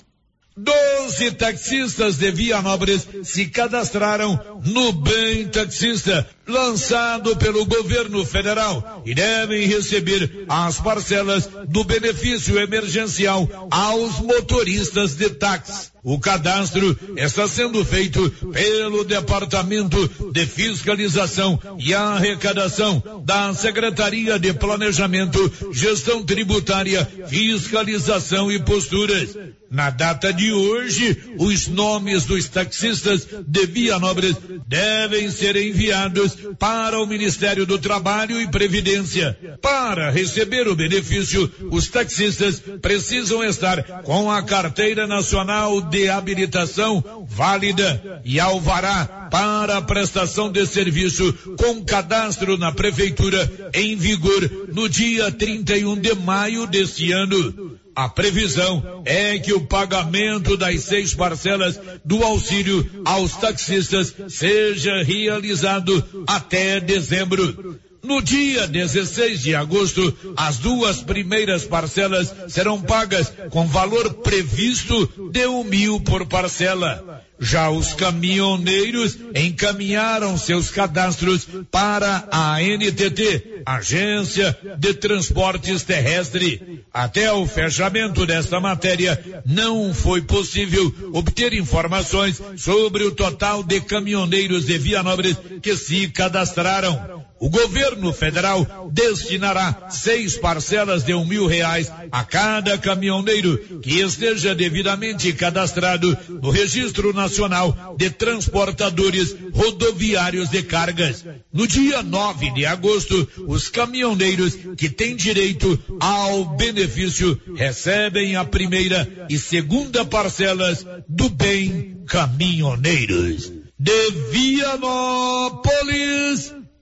S1: Doze taxistas de Vianópolis se cadastraram no Bem Taxista. Lançado pelo governo federal e devem receber as parcelas do benefício emergencial aos motoristas de táxi. O cadastro está sendo feito pelo Departamento de Fiscalização e Arrecadação da Secretaria de Planejamento, Gestão Tributária, Fiscalização e Posturas. Na data de hoje, os nomes dos taxistas de Vianópolis devem ser enviados para o Ministério do Trabalho e Previdência. Para receber o benefício, os taxistas precisam estar com a Carteira Nacional de Habilitação válida e alvará para a prestação de serviço com cadastro na Prefeitura em vigor no dia 31 de maio deste ano. A previsão é que o pagamento das seis parcelas do auxílio aos taxistas seja realizado até dezembro. No dia 16 de agosto, as duas primeiras parcelas serão pagas com valor previsto de um mil por parcela. Já os caminhoneiros encaminharam seus cadastros para a NTT, Agência de Transportes Terrestre. Até o fechamento desta matéria, não foi possível obter informações sobre o total de caminhoneiros de Vianópolis que se cadastraram. O governo federal destinará seis parcelas de um mil reais a cada caminhoneiro que esteja devidamente cadastrado no Registro Nacional de Transportadores Rodoviários de Cargas. No dia 9 de agosto, os caminhoneiros que têm direito ao benefício recebem a primeira e segunda parcelas do bem caminhoneiros. De Vianópolis,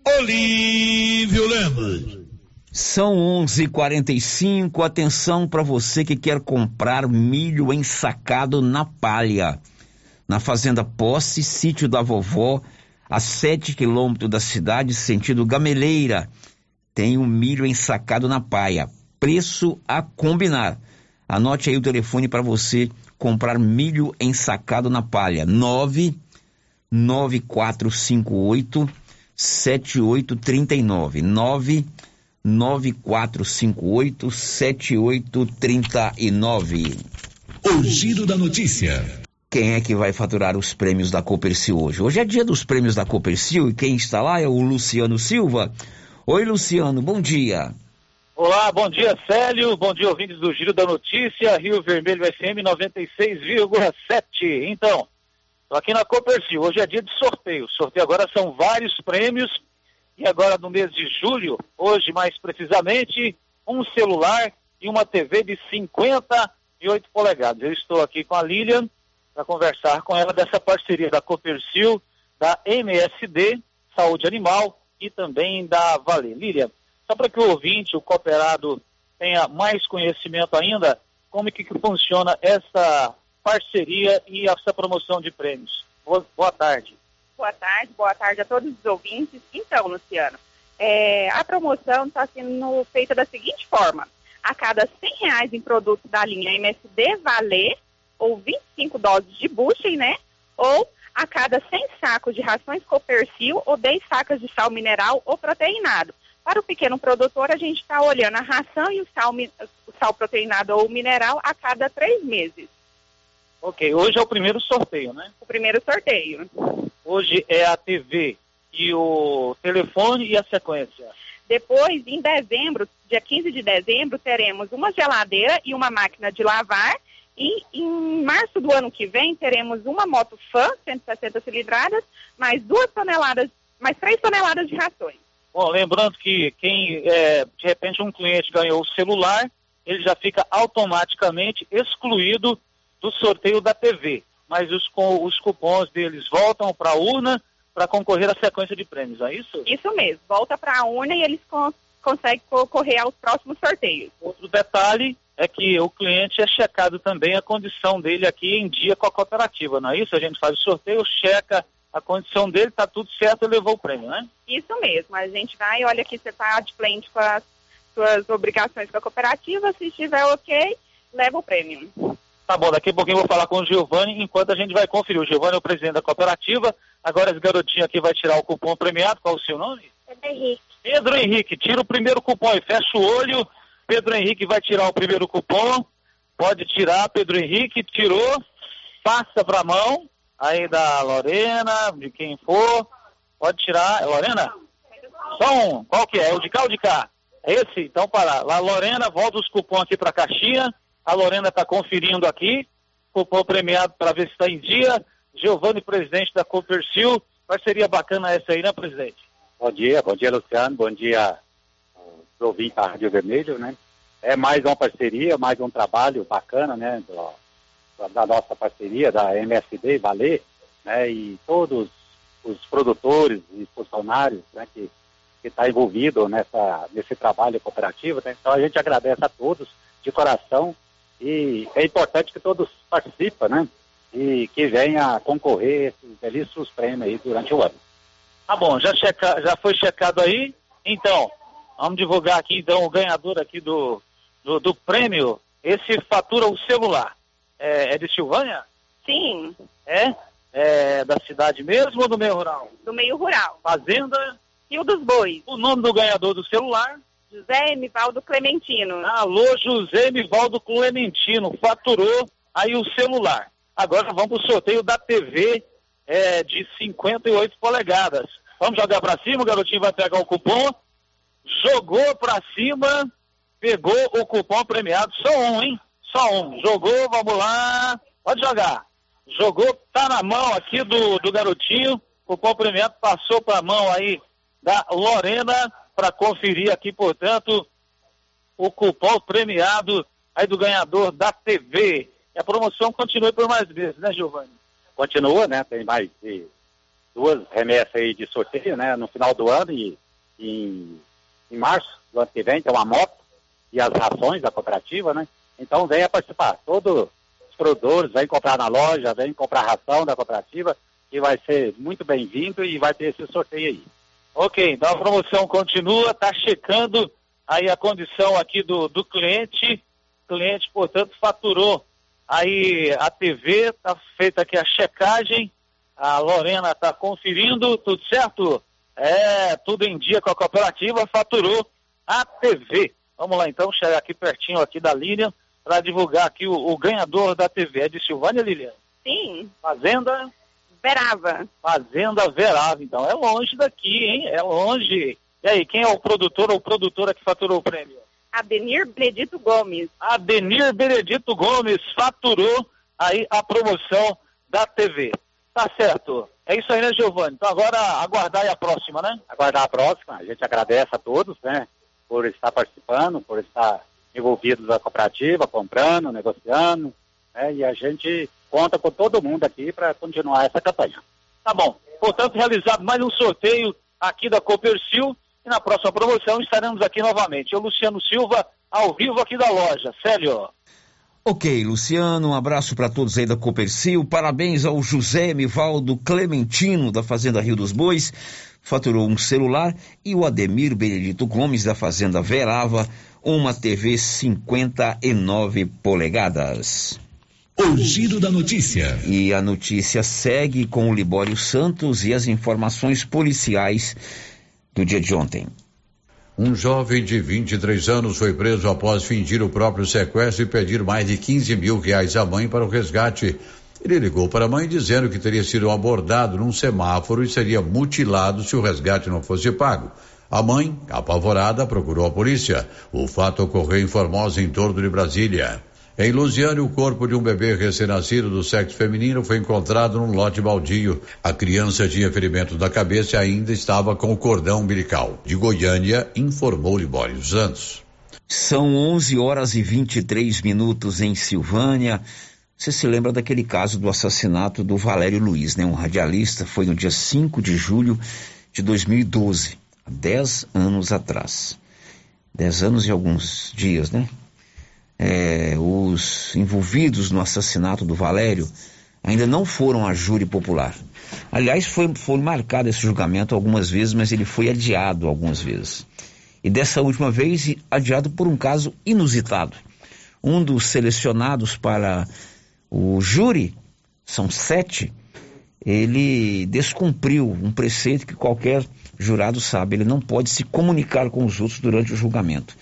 S1: Olívio Lemos.
S5: São 11:45. Atenção para você que quer comprar milho ensacado na palha. Na fazenda Posse, sítio da vovó, a 7 quilômetros da cidade, sentido Gameleira. Tem o um milho ensacado na palha. Preço a combinar. Anote aí o telefone para você comprar milho ensacado na palha. 99458 7839 99458 7839
S6: O giro da notícia.
S5: Quem é que vai faturar os prêmios da Copercil hoje? Hoje é dia dos prêmios da Copercil e quem está lá é o Luciano Silva. Oi, Luciano, bom dia.
S31: Olá, bom dia, Célio. Bom dia, ouvintes do Giro da Notícia, Rio Vermelho FM 96,7. Então, aqui na Copercil. Hoje é dia de sorteio. Sorteio agora são vários prêmios. E agora no mês de julho, hoje mais precisamente, um celular e uma TV de 58 polegadas. Eu estou aqui com a Lilian para conversar com ela dessa parceria da Copercil, da MSD, Saúde Animal e também da Vale. Lilian, só para que o ouvinte, o cooperado, tenha mais conhecimento ainda, como é que funciona essa parceria e essa promoção de prêmios. Boa, boa tarde.
S32: Boa tarde, boa tarde a todos os ouvintes. Então, Luciano, é, a promoção está sendo feita da seguinte forma: a cada 100 reais em produto da linha MSD Valer, ou 25 doses de Bushing, né? Ou a cada 100 sacos de rações Copercil ou 10 sacas de sal mineral ou proteinado. Para o pequeno produtor, a gente está olhando a ração e o sal, o sal proteinado ou mineral a cada três meses.
S31: Ok, hoje é o primeiro sorteio, né?
S32: O primeiro sorteio.
S31: Hoje é a TV e o telefone e a sequência.
S32: Depois, em dezembro, dia 15 de dezembro, teremos uma geladeira e uma máquina de lavar. E em março do ano que vem, teremos uma moto fã, 160 cilindradas, mais duas toneladas, mais três toneladas de rações.
S31: Bom, lembrando que quem, é, de repente, um cliente ganhou o celular, ele já fica automaticamente excluído do sorteio da TV, mas os, os cupons deles voltam para a urna para concorrer à sequência de prêmios, é isso?
S32: Isso mesmo, volta para a urna e eles con conseguem concorrer aos próximos sorteios.
S31: Outro detalhe é que o cliente é checado também a condição dele aqui em dia com a cooperativa, não é isso? A gente faz o sorteio, checa a condição dele, está tudo certo e levou o prêmio, né?
S32: Isso mesmo, a gente vai, olha aqui, você está de frente com as suas obrigações com a cooperativa, se estiver ok, leva o prêmio.
S31: Tá bom, daqui a pouquinho eu vou falar com o Giovanni, enquanto a gente vai conferir. O Giovanni é o presidente da cooperativa, Agora esse garotinho aqui vai tirar o cupom premiado. Qual o seu nome?
S33: Pedro Henrique.
S31: Pedro Henrique, tira o primeiro cupom e fecha o olho. Pedro Henrique vai tirar o primeiro cupom. Pode tirar, Pedro Henrique, tirou. Passa para a mão. Aí da Lorena, de quem for. Pode tirar. É Lorena? Só um. Qual que é? É o de cá ou de cá? É esse? Então, para lá. Lorena, volta os cupons aqui para a caixinha. A Lorena está conferindo aqui. Cupom premiado para ver se está em dia. Giovanni, presidente da Copercil. Parceria bacana essa aí, né, presidente?
S34: Bom dia, bom dia, Luciano. Bom dia, uh, ouvintes da Rádio Vermelho, né? É mais uma parceria, mais um trabalho bacana, né? Do, da nossa parceria, da MSD Valer, né? E todos os produtores e funcionários, né? Que que está envolvido nessa, nesse trabalho cooperativo. Né? Então a gente agradece a todos de coração e é importante que todos participem, né? E que venha concorrer esses belíssimos prêmios aí durante o ano.
S31: Tá bom, já, checa, já foi checado aí? Então, vamos divulgar aqui então o ganhador aqui do, do, do prêmio. Esse fatura o celular. É, é de Silvânia?
S32: Sim.
S31: É? É da cidade mesmo ou do meio rural?
S32: Do meio rural.
S31: Fazenda?
S32: Rio dos Bois.
S31: O nome do ganhador do celular?
S32: José Emivaldo Clementino.
S31: Alô, José Emivaldo Clementino. Faturou aí o celular. Agora vamos para o sorteio da TV é, de 58 polegadas. Vamos jogar para cima, o garotinho vai pegar o cupom. Jogou para cima, pegou o cupom premiado. Só um, hein? Só um. Jogou, vamos lá. Pode jogar. Jogou, tá na mão aqui do, do garotinho. Cupom premiado passou para a mão aí da Lorena para conferir aqui, portanto, o cupom premiado aí do ganhador da TV. E a promoção continua por mais vezes, né, Giovanni?
S34: Continua, né? Tem mais duas remessas aí de sorteio, né? No final do ano e em, em março do ano que vem tem uma moto e as rações da cooperativa, né? Então venha participar. Todos os produtores vêm comprar na loja, vêm comprar ração da cooperativa, que vai ser muito bem-vindo e vai ter esse sorteio aí.
S31: Ok, então a promoção continua, está checando aí a condição aqui do, do cliente. O cliente, portanto, faturou aí a TV, está feita aqui a checagem. A Lorena está conferindo, tudo certo? É, tudo em dia com a cooperativa, faturou a TV. Vamos lá então, chegar aqui pertinho aqui da Lilian para divulgar aqui o, o, ganhador da TV. É de Silvânia, Lilian?
S32: Sim.
S31: Fazenda?
S32: Verava.
S31: Fazenda Verava, então. É longe daqui, hein? É longe. E aí, quem é o produtor ou produtora que faturou o prêmio?
S32: Adenir Benedito Gomes.
S31: Adenir Benedito Gomes faturou aí a promoção da TV. Tá certo. É isso aí, né, Giovanni? Então agora aguardar aí a próxima, né?
S34: Aguardar a próxima. A gente agradece a todos, né? Por estar participando, por estar envolvidos na cooperativa, comprando, negociando, né? E a gente conta com todo mundo aqui para continuar essa campanha.
S31: Tá bom. Portanto, realizado mais um sorteio aqui da Copercil e na próxima promoção estaremos aqui novamente. Eu, Luciano Silva, ao vivo aqui da loja. Célio.
S5: Ok, Luciano, um abraço para todos aí da Copercil. Parabéns ao José Mivaldo Clementino, da Fazenda Rio dos Bois, faturou um celular, e o Ademir Benedito Gomes, da Fazenda Verava, uma TV 59 polegadas.
S6: O Giro da Notícia.
S5: E a notícia segue com o Libório Santos e as informações policiais do dia de ontem.
S22: Um jovem de 23 anos foi preso após fingir o próprio sequestro e pedir mais de 15 mil reais à mãe para o resgate. Ele ligou para a mãe dizendo que teria sido abordado num semáforo e seria mutilado se o resgate não fosse pago. A mãe, apavorada, procurou a polícia. O fato ocorreu em Formosa, em torno de Brasília. Em Lusiane, o corpo de um bebê recém-nascido do sexo feminino foi encontrado num lote baldio. A criança tinha ferimento da cabeça e ainda estava com o cordão umbilical. De Goiânia, informou Libório Santos.
S5: São 11 horas e 23 minutos em Silvânia. Você se lembra daquele caso do assassinato do Valério Luiz, né? Um radialista, foi no dia 5 de julho de 2012, há 10 anos atrás. 10 anos e alguns dias, né? É, os envolvidos no assassinato do Valério ainda não foram a júri popular. Aliás, foi, foi marcado esse julgamento algumas vezes, mas ele foi adiado algumas vezes. E dessa última vez, adiado por um caso inusitado. Um dos selecionados para o júri, são sete, ele descumpriu um preceito que qualquer jurado sabe, ele não pode se comunicar com os outros durante o julgamento.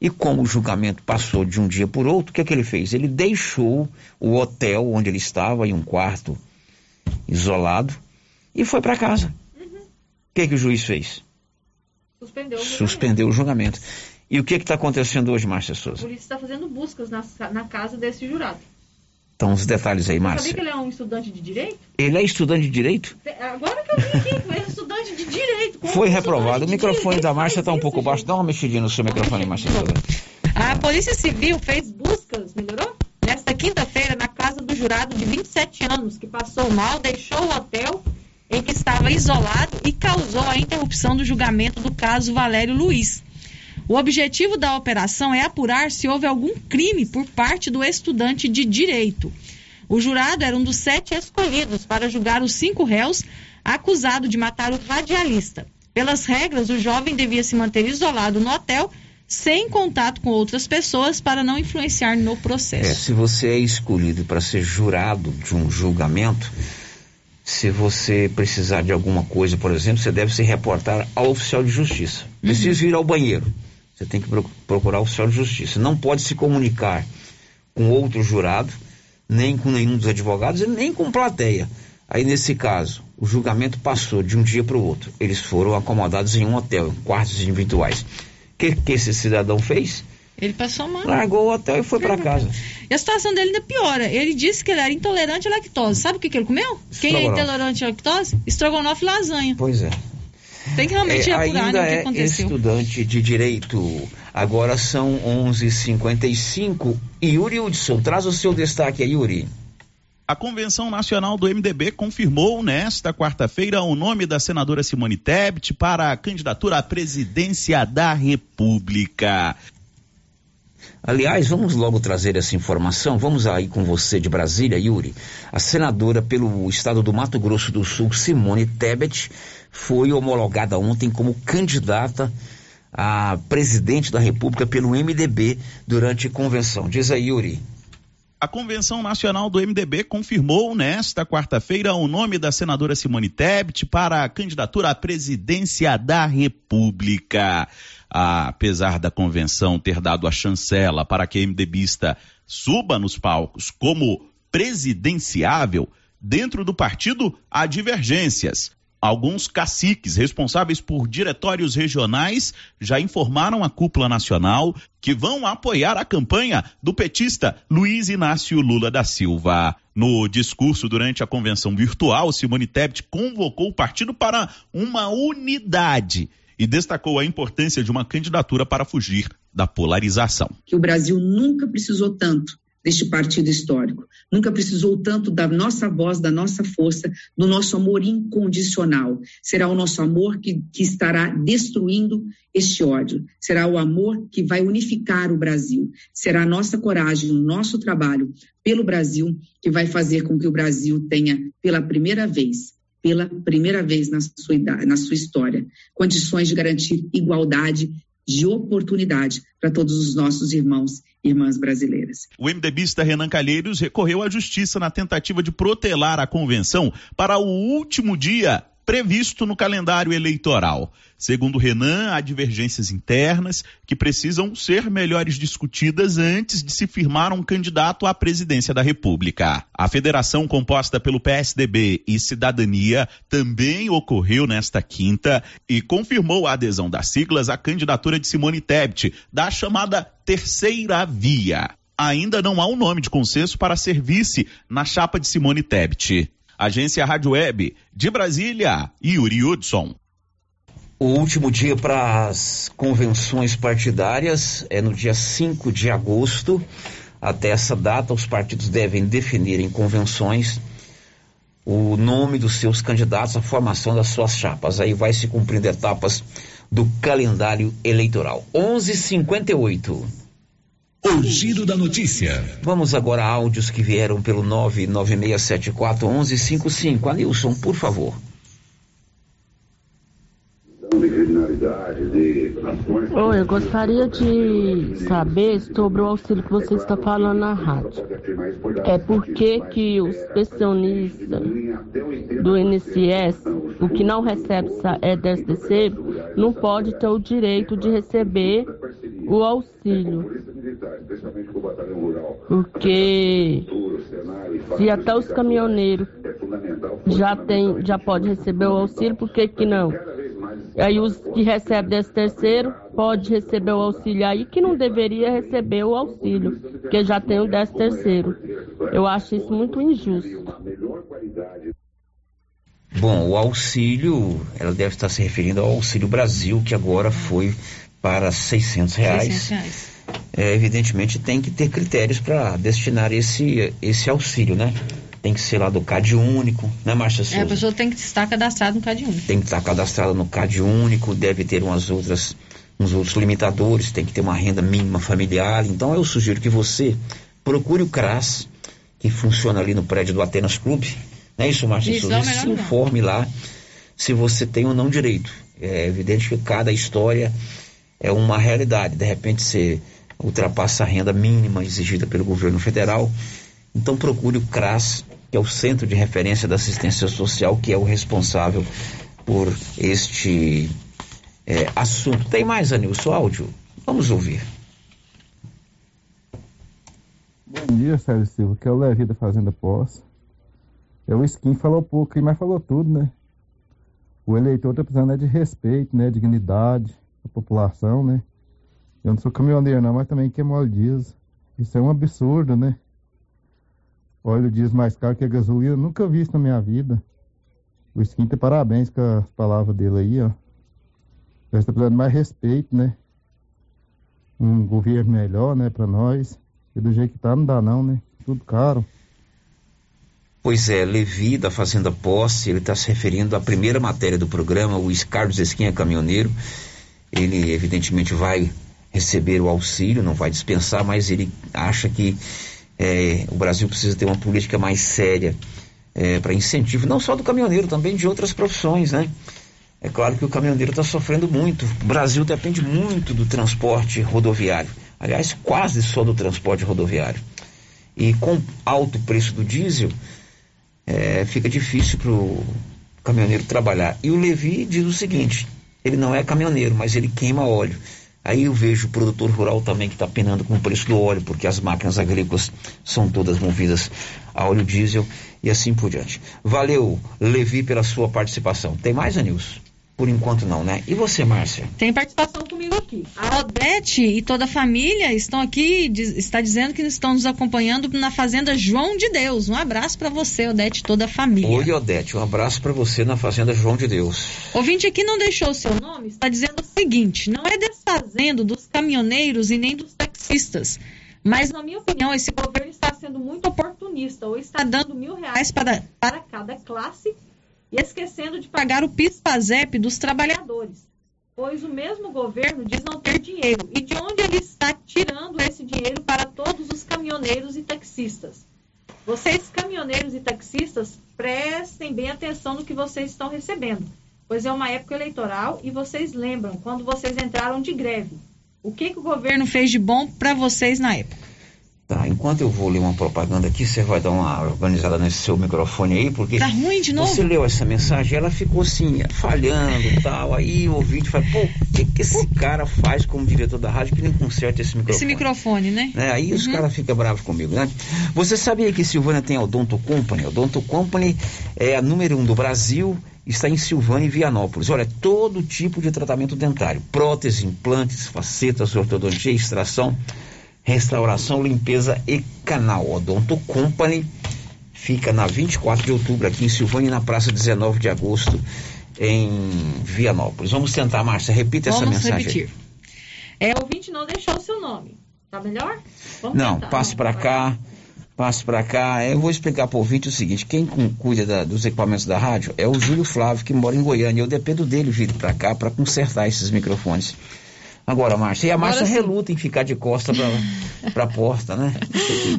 S5: E como o julgamento passou de um dia por outro, o que é que ele fez? Ele deixou o hotel onde ele estava, em um quarto isolado, e foi para casa. Uhum. O que, é que o juiz fez?
S19: Suspendeu o
S5: Suspendeu o julgamento. E o que está acontecendo hoje, Márcia Souza?
S19: A polícia está fazendo buscas na, na casa desse jurado.
S5: Então, os detalhes aí, Márcia.
S19: Sabia que ele é um estudante de direito?
S5: Ele é estudante de direito?
S19: Agora que eu vi aqui, é estudante de direito.
S5: Foi reprovado. O microfone da Márcia está um pouco baixo. Dá uma mexidinha no seu microfone, Márcia.
S19: A Polícia Civil fez buscas, melhorou? Nesta quinta-feira, na casa do jurado de 27 anos, que passou mal, deixou o hotel em que estava isolado e causou a interrupção do julgamento do caso Valério Luiz. O objetivo da operação é apurar se houve algum crime por parte do estudante de direito. O jurado era um dos sete escolhidos para julgar os cinco réus acusado de matar o radialista. Pelas regras, o jovem devia se manter isolado no hotel, sem contato com outras pessoas, para não influenciar no processo.
S5: É, se você é escolhido para ser jurado de um julgamento, se você precisar de alguma coisa, por exemplo, você deve se reportar ao oficial de justiça. Precisa uhum. ir ao banheiro você tem que procurar o oficial de justiça. Não pode se comunicar com outro jurado, nem com nenhum dos advogados, nem com plateia. Aí, nesse caso, o julgamento passou de um dia para o outro. Eles foram acomodados em um hotel, em quartos individuais. O que, que esse cidadão fez?
S19: Ele passou mal.
S5: Largou o hotel e foi para casa.
S19: E a situação dele ainda piora. Ele disse que ele era intolerante à lactose. Sabe o que, que ele comeu? Quem é intolerante à lactose? Estrogonofe e lasanha.
S5: Pois é.
S19: Tem que realmente
S5: é,
S19: apurar
S5: ainda
S19: né, o que
S5: é
S19: aconteceu.
S5: estudante de direito. Agora são 11:55 e Yuri Hudson traz o seu destaque aí, Yuri.
S24: A Convenção Nacional do MDB confirmou nesta quarta-feira o nome da senadora Simone Tebet para a candidatura à presidência da República.
S5: Aliás, vamos logo trazer essa informação. Vamos aí com você de Brasília, Yuri. A senadora pelo estado do Mato Grosso do Sul, Simone Tebet, foi homologada ontem como candidata a presidente da República pelo MDB durante convenção. Diz aí, Yuri.
S24: A Convenção Nacional do MDB confirmou nesta quarta-feira o nome da senadora Simone Tebet para a candidatura à presidência da República. Apesar da convenção ter dado a chancela para que a MDBista suba nos palcos como presidenciável, dentro do partido há divergências. Alguns caciques responsáveis por diretórios regionais já informaram a cúpula nacional que vão apoiar a campanha do petista Luiz Inácio Lula da Silva. No discurso durante a convenção virtual, Simone Tebet convocou o partido para uma unidade e destacou a importância de uma candidatura para fugir da polarização.
S33: Que o Brasil nunca precisou tanto deste partido histórico. Nunca precisou tanto da nossa voz, da nossa força, do nosso amor incondicional. Será o nosso amor que, que estará destruindo este ódio. Será o amor que vai unificar o Brasil. Será a nossa coragem, o nosso trabalho pelo Brasil que vai fazer com que o Brasil tenha, pela primeira vez, pela primeira vez na sua, na sua história, condições de garantir igualdade de oportunidade para todos os nossos irmãos irmãs brasileiras.
S24: O MDBista Renan Calheiros recorreu à justiça na tentativa de protelar a convenção para o último dia previsto no calendário eleitoral. Segundo Renan, há divergências internas que precisam ser melhores discutidas antes de se firmar um candidato à presidência da República. A federação composta pelo PSDB e Cidadania também ocorreu nesta quinta e confirmou a adesão das siglas à candidatura de Simone Tebet, da chamada Terceira Via. Ainda não há um nome de consenso para ser vice na chapa de Simone Tebet. Agência Rádio Web, de Brasília, Yuri Hudson.
S5: O último dia para as convenções partidárias é no dia 5 de agosto. Até essa data, os partidos devem definir em convenções o nome dos seus candidatos, a formação das suas chapas. Aí vai se cumprindo etapas do calendário eleitoral. 11:58.
S6: O giro da notícia.
S5: Vamos agora a áudios que vieram pelo 996741155. Anilson, por favor.
S35: De criminalidade
S36: Oi, eu gostaria de saber sobre o auxílio que você está falando na rádio. É por que os pensionistas do INSS, o que não recebe é 10 terceiro, não pode ter o direito de receber o auxílio. Porque se até os caminhoneiros já tem, já pode receber o auxílio, por que que não? Aí os que recebem desse terceiro pode receber o auxílio aí que não deveria receber o auxílio, porque já tem o décimo terceiro. Eu acho isso muito injusto.
S5: Bom, o auxílio, ela deve estar se referindo ao Auxílio Brasil, que agora foi para 600 reais. 600 reais. É, evidentemente tem que ter critérios para destinar esse, esse auxílio, né? Tem que ser lá do CAD único, né, Márcia Souza?
S19: É, a pessoa tem que estar cadastrada no CAD único.
S5: Tem que estar cadastrada no CAD único, deve ter umas outras, uns outros limitadores, tem que ter uma renda mínima familiar. Então eu sugiro que você procure o CRAS, que funciona ali no prédio do Atenas Clube, não é isso, Márcia isso, Souza? Se informe lá se você tem ou não direito. É evidente que cada história é uma realidade. De repente você ultrapassa a renda mínima exigida pelo governo federal. Então procure o CRAS, que é o Centro de Referência da Assistência Social, que é o responsável por este é, assunto. Tem mais, Anilson, áudio? Vamos ouvir.
S37: Bom dia, Sérgio Silva, que é o Levi da Fazenda Poça. É o Skin falou pouco, mas falou tudo, né? O eleitor tá precisando é de respeito, né? Dignidade da população, né? Eu não sou caminhoneiro não, mas também queimo óleo diesel. Isso é um absurdo, né? Óleo diesel mais caro que a gasolina, nunca vi isso na minha vida. O Skin tem parabéns com as palavras dele aí, ó. Já está precisando mais respeito, né? Um governo melhor, né, pra nós. E do jeito que tá, não dá não, né? Tudo caro.
S5: Pois é, Levi da Fazenda Posse, ele está se referindo à primeira matéria do programa, o Carlos Esquinha Caminhoneiro. Ele evidentemente vai receber o auxílio, não vai dispensar, mas ele acha que é, o Brasil precisa ter uma política mais séria é, para incentivo, não só do caminhoneiro, também de outras profissões, né? É claro que o caminhoneiro está sofrendo muito. O Brasil depende muito do transporte rodoviário. Aliás, quase só do transporte rodoviário. E com alto preço do diesel, é, fica difícil para o caminhoneiro trabalhar. E o Levi diz o seguinte: ele não é caminhoneiro, mas ele queima óleo. Aí eu vejo o produtor rural também que está penando com o preço do óleo, porque as máquinas agrícolas são todas movidas a óleo diesel e assim por diante. Valeu, Levi, pela sua participação. Tem mais, Anilson? Por enquanto não, né? E você, Márcia?
S19: Tem participação comigo aqui. A Odete e toda a família estão aqui, diz, está dizendo que estão nos acompanhando na Fazenda João de Deus. Um abraço para você, Odete e toda a família.
S5: Oi, Odete, um abraço para você na Fazenda João de Deus.
S19: Ouvinte aqui não deixou o seu nome, está dizendo o seguinte: não é desfazendo dos caminhoneiros e nem dos taxistas. Mas, na minha opinião, esse governo está sendo muito oportunista ou está dando mil reais para, para cada classe e esquecendo de pagar o PIS-PASEP dos trabalhadores, pois o mesmo governo diz não ter dinheiro. E de onde ele está tirando esse dinheiro para todos os caminhoneiros e taxistas? Vocês, caminhoneiros e taxistas, prestem bem atenção no que vocês estão recebendo, pois é uma época eleitoral e vocês lembram quando vocês entraram de greve. O que, que o governo fez de bom para vocês na época?
S5: Tá, enquanto eu vou ler uma propaganda aqui, você vai dar uma organizada nesse seu microfone aí, porque.
S19: Tá ruim de novo?
S5: Você leu essa mensagem, ela ficou assim, falhando e tal. Aí o ouvinte fala, pô, o que, que esse cara faz como diretor da rádio que nem conserta esse microfone?
S19: Esse microfone, né?
S5: É, aí uhum. os caras ficam bravos comigo, né? Você sabia que Silvânia tem a Odonto Company? A Odonto Company é a número um do Brasil, está em Silvânia e Vianópolis. Olha, todo tipo de tratamento dentário: prótese, implantes, facetas, ortodontia, extração restauração, limpeza e canal. Odonto Company fica na 24 de outubro aqui em Silvânia e na praça 19 de agosto em Vianópolis. Vamos tentar, Márcia, repita
S19: Vamos
S5: essa mensagem.
S19: Repetir. É, o ouvinte não deixou o seu nome. Tá melhor?
S5: Vamos não, tentar. passe para cá. Passe para cá. Eu vou explicar para o ouvinte o seguinte: quem cuida da, dos equipamentos da rádio é o Júlio Flávio, que mora em Goiânia. Eu dependo dele vir para cá para consertar esses microfones. Agora, Márcia, e a Márcia reluta em ficar de costa pra, pra porta, né?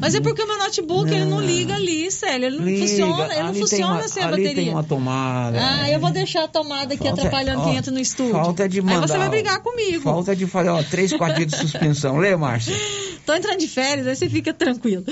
S19: Mas é porque o meu notebook ele não liga ali, Célio. Ele não
S5: Liga,
S19: funciona, ele não funciona
S5: uma-
S19: sem a bateria.
S5: tem uma tomada.
S19: Ah, eu vou deixar a tomada aqui
S5: Falta-
S19: atrapalhando
S5: ó,
S19: quem entra no estúdio.
S5: Falta de
S19: Aí
S5: mandar.
S19: você vai brigar comigo.
S5: Falta de fazer, ó, três, quatro dias de suspensão. Lê, Márcia.
S19: Tô entrando de férias, aí você fica tranquilo.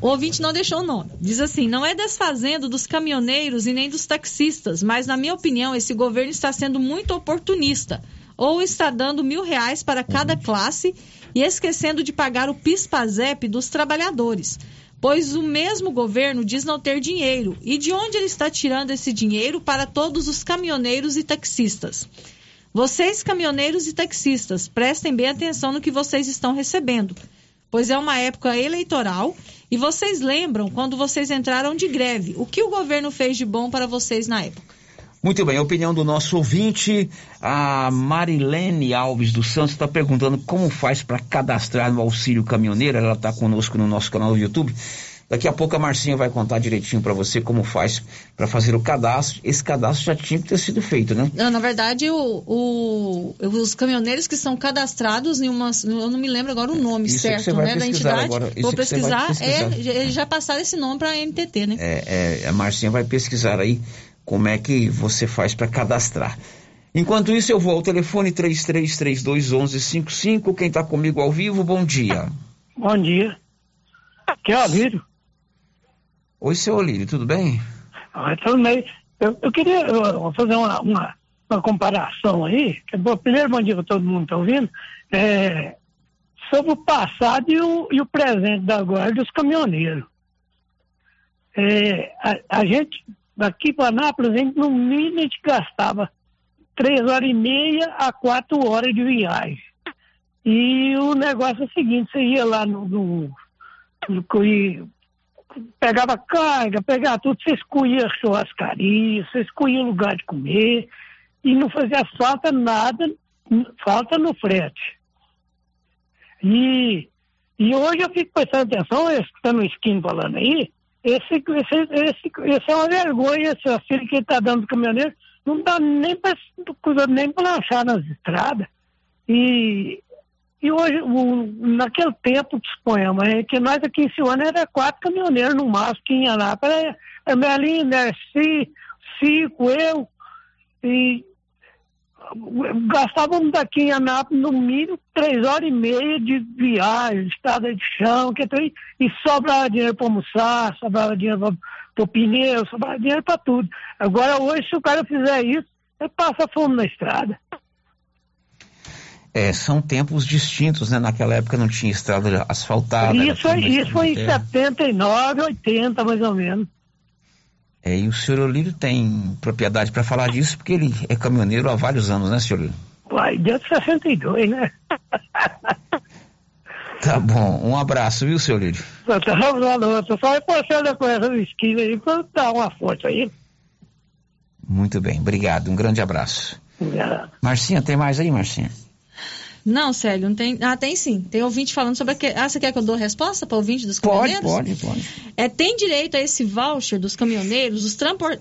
S19: O ouvinte não deixou o nome. Diz assim: não é desfazendo dos caminhoneiros e nem dos taxistas, mas, na minha opinião, esse governo está sendo muito oportunista. Ou está dando mil reais para cada classe e esquecendo de pagar o PIS-PASEP dos trabalhadores. Pois o mesmo governo diz não ter dinheiro. E de onde ele está tirando esse dinheiro para todos os caminhoneiros e taxistas? Vocês, caminhoneiros e taxistas, prestem bem atenção no que vocês estão recebendo, pois é uma época eleitoral e vocês lembram quando vocês entraram de greve. O que o governo fez de bom para vocês na época?
S5: Muito bem, a opinião do nosso ouvinte, a Marilene Alves dos Santos está perguntando como faz para cadastrar no auxílio caminhoneiro. Ela está conosco no nosso canal do YouTube. Daqui a pouco a Marcinha vai contar direitinho para você como faz para fazer o cadastro. Esse cadastro já tinha que ter sido feito, né?
S19: Não, na verdade, o, o- os caminhoneiros que são cadastrados em uma. Eu não me lembro agora o nome
S5: Isso é
S19: certo, né? Da entidade.
S5: agora.
S19: Vou
S5: é
S19: pesquisar.
S5: pesquisar.
S19: É, eles já passaram esse nome para a NTT, né?
S5: É, é, a Marcinha vai pesquisar aí como é que você faz para cadastrar. Enquanto isso, eu vou ao telefone 33321155. Quem está comigo ao vivo, bom dia.
S38: Bom dia. Aqui é o Alírio.
S5: Oi, seu Olírio, tudo bem?
S38: Ah, tudo bem. Eu, eu queria eu, fazer uma, uma, uma comparação aí. Que, bom, primeiro, bom dia para todo mundo que está ouvindo. É, sobre o passado e o, e o presente da agora dos caminhoneiros. É, a, a gente, daqui para Anápolis, a gente, no mínimo, a gente gastava três horas e meia a quatro horas de viagem. E o negócio é o seguinte, você ia lá no, no, no- pegava carga, pegava tudo, você escolhia churrascaria, você escolhia lugar de comer e não fazia falta nada, falta no frete. E, e hoje eu fico prestando atenção, escutando o Skin falando aí, esse, esse, esse, esse é uma vergonha, esse auxílio que está dando do caminhoneiro, não dá nem para nem lanchar nas estradas. E, e hoje, o- naquele tempo, suponhamos, é que nós aqui em Silvânia era quatro caminhoneiros no máximo que ia lá. Era a Melinda, Ci, Cico, eu, e gastávamos daqui em Anápolis no mínimo três horas e meia de viagem, estrada de chão, que tem, e sobrava dinheiro para almoçar, sobrava dinheiro para o pneu, sobrava dinheiro para tudo. Agora hoje, se o cara fizer isso, ele passa fome na estrada.
S5: É, são tempos distintos, né? Naquela época não tinha estrada asfaltada.
S38: isso, isso foi em
S5: terra.
S38: 79, 80, mais ou menos.
S5: É, e o senhor Olírio tem propriedade para falar disso, porque ele é caminhoneiro há vários anos, né, senhor Olírio?
S38: Vai, desde 62, né?
S5: Tá bom, um abraço, viu, senhor Olírio?
S38: Só estamos lá outro. Só reforçando com essa esquina aí para dar uma força aí.
S5: Muito bem, obrigado, um grande abraço.
S38: É.
S5: Marcinha, tem mais aí, Marcinha?
S19: Não, Célio, não tem. Ah, tem sim. Tem ouvinte falando sobre. Aque... Ah, você quer que eu dou resposta para o ouvinte dos
S5: Pode,
S19: caminhoneiros?
S5: pode, pode.
S19: É, tem direito a esse voucher dos caminhoneiros os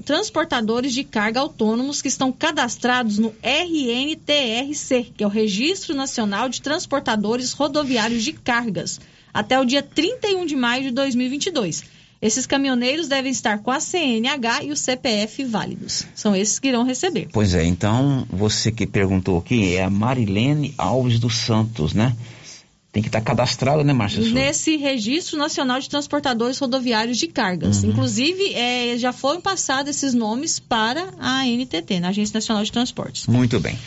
S19: transportadores de carga autônomos que estão cadastrados no RNTRC, que é o Registro Nacional de Transportadores Rodoviários de Cargas, até o dia 31 de maio de 2022. Esses caminhoneiros devem estar com a CNH e o CPF válidos. São esses que irão receber.
S5: Pois é, então você que perguntou aqui é a Marilene Alves dos Santos, né? Tem que estar cadastrado, né, Márcia?
S19: Nesse Registro Nacional de Transportadores Rodoviários de Cargas.
S5: Uhum.
S19: Inclusive, é, já foram passados esses nomes para a ANTT, na Agência Nacional de Transportes.
S5: Muito bem.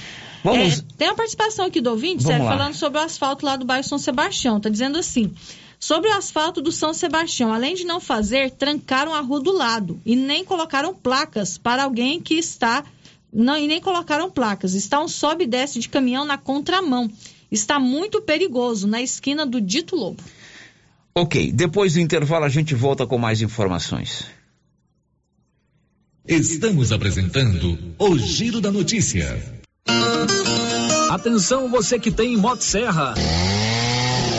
S5: Vamos.
S19: É, tem uma participação aqui do ouvinte, Sérgio, falando sobre o asfalto lá do bairro São Sebastião. Está dizendo assim. Sobre o asfalto do São Sebastião, além de não fazer, trancaram a rua do lado e nem colocaram placas para alguém que está. Não, e nem colocaram placas. Está um sobe e desce de caminhão na contramão. Está muito perigoso na esquina do Dito Lobo.
S5: Ok, depois do intervalo a gente volta com mais informações.
S6: Estamos apresentando o Giro da Notícia.
S8: Atenção você que tem Motosserra.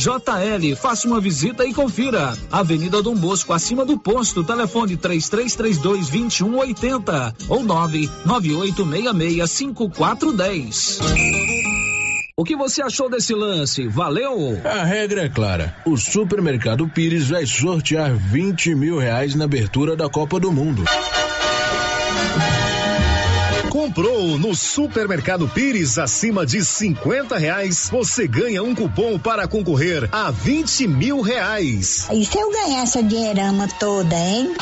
S8: JL, faça uma visita e confira. Avenida Dom Bosco, acima do posto, telefone 3332 2180 ou 99866 5410. O que você achou desse lance? Valeu?
S29: A regra é clara. O Supermercado Pires vai sortear 20 mil reais na abertura da Copa do Mundo.
S12: Comprou no Supermercado Pires acima de 50 reais, você ganha um cupom para concorrer a 20 mil reais.
S39: E se eu ganhar essa dinheirama toda, hein?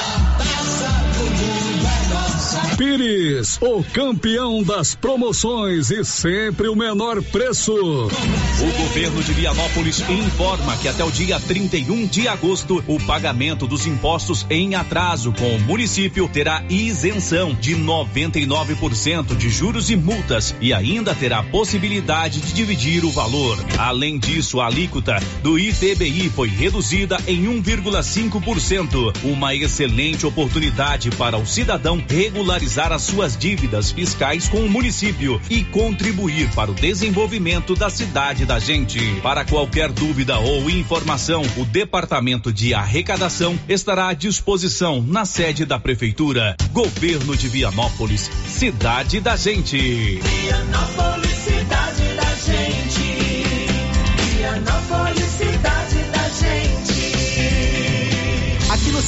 S15: Pires, o campeão das promoções e sempre o menor preço.
S40: O governo de Vianópolis informa que até o dia 31 de agosto, o pagamento dos impostos em atraso com o município terá isenção de 99% de juros e multas e ainda terá possibilidade de dividir o valor. Além disso, a alíquota do ITBI foi reduzida em 1,5%, uma excelente oportunidade para o cidadão regularizar as suas dívidas fiscais com o município e contribuir para o desenvolvimento da cidade da gente. Para qualquer dúvida ou informação, o Departamento de Arrecadação estará à disposição na sede da Prefeitura. Governo de Vianópolis, cidade da gente.
S41: Vianópolis,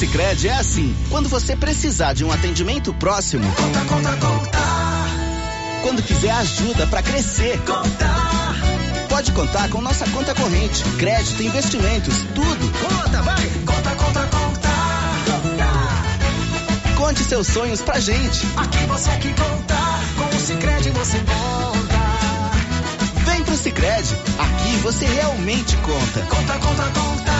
S42: Sicredi é assim. Quando você precisar de um atendimento próximo,
S41: Conta, conta, conta.
S42: quando quiser ajuda para crescer,
S41: Conta.
S42: pode contar com nossa conta corrente, crédito, investimentos, tudo.
S41: Conta, vai. Conta, conta, conta. Conta.
S42: Conte seus sonhos pra gente.
S41: Aqui você que conta. Com o Cicred você conta.
S42: Vem pro Sicredi. Aqui você realmente conta.
S41: Conta, conta, conta.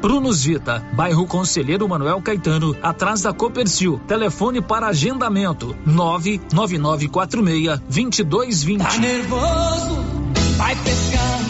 S8: Prunus Vita, bairro Conselheiro Manuel Caetano, atrás da Copercil. Telefone para agendamento: 99946
S41: Tá
S8: 2220.
S41: nervoso? Vai pescar.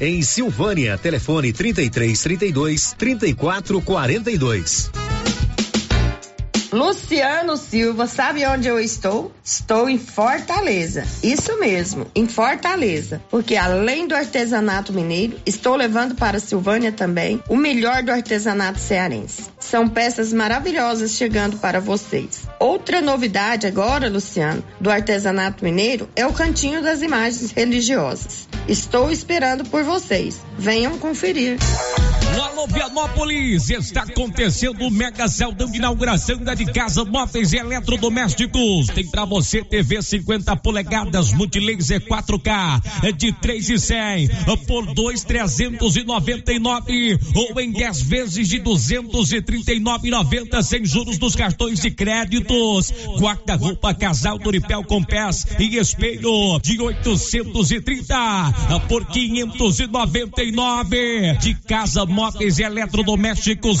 S12: em Silvânia. Telefone 33 32 34 42.
S43: Luciano Silva, sabe onde eu estou? Estou em Fortaleza. Isso mesmo, em Fortaleza. Porque além do artesanato mineiro, estou levando para Silvânia também o melhor do artesanato cearense. São peças maravilhosas chegando para vocês. Outra novidade agora, Luciano, do artesanato mineiro é o cantinho das imagens religiosas. Estou esperando por vocês. Venham conferir.
S44: Alô, Vianópolis! Está acontecendo o Mega Saldão de inauguração da de casa, móveis e eletrodomésticos. Tem pra você TV 50 polegadas, multilaser 4K, é de 3 e 100 por 2,399 ou em 10 vezes de 239,90 sem juros dos cartões de créditos. Guarda-roupa casal Doripel com pés e espelho de 830 por 599 de casa, móveis e eletrodomésticos.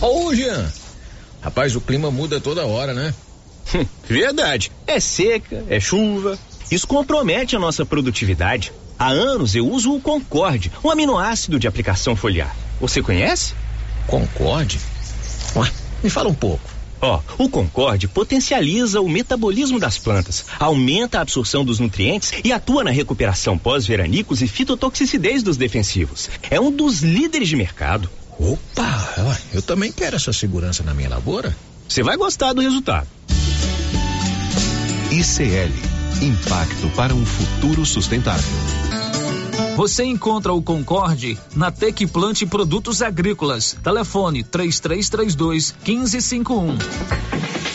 S6: Ô, Jean. Rapaz, o clima muda toda hora, né?
S42: Hum, verdade. É seca, é chuva. Isso compromete a nossa produtividade. Há anos eu uso o Concorde, um aminoácido de aplicação foliar. Você conhece?
S6: Concorde? Ué, me fala um pouco.
S42: Ó, oh, o Concorde potencializa o metabolismo das plantas, aumenta a absorção dos nutrientes e atua na recuperação pós-veranicos e fitotoxicidez dos defensivos. É um dos líderes de mercado.
S6: Opa, eu também quero essa segurança na minha lavoura.
S42: Você vai gostar do resultado.
S2: ICL Impacto para um futuro sustentável.
S8: Você encontra o Concorde na Tec Plante Produtos Agrícolas. Telefone 3332 1551.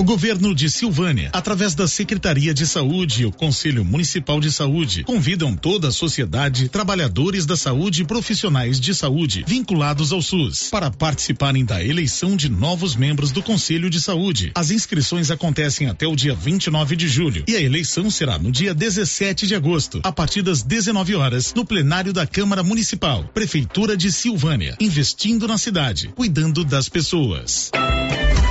S45: O governo de Silvânia, através da Secretaria de Saúde e o Conselho Municipal de Saúde, convidam toda a sociedade, trabalhadores da saúde e profissionais de saúde vinculados ao SUS para participarem da eleição de novos membros do Conselho de Saúde. As inscrições acontecem até o dia 29 de julho e a eleição será no dia 17 de agosto, a partir das 19 horas, no plenário da Câmara Municipal, Prefeitura de Silvânia, investindo na cidade, cuidando das pessoas.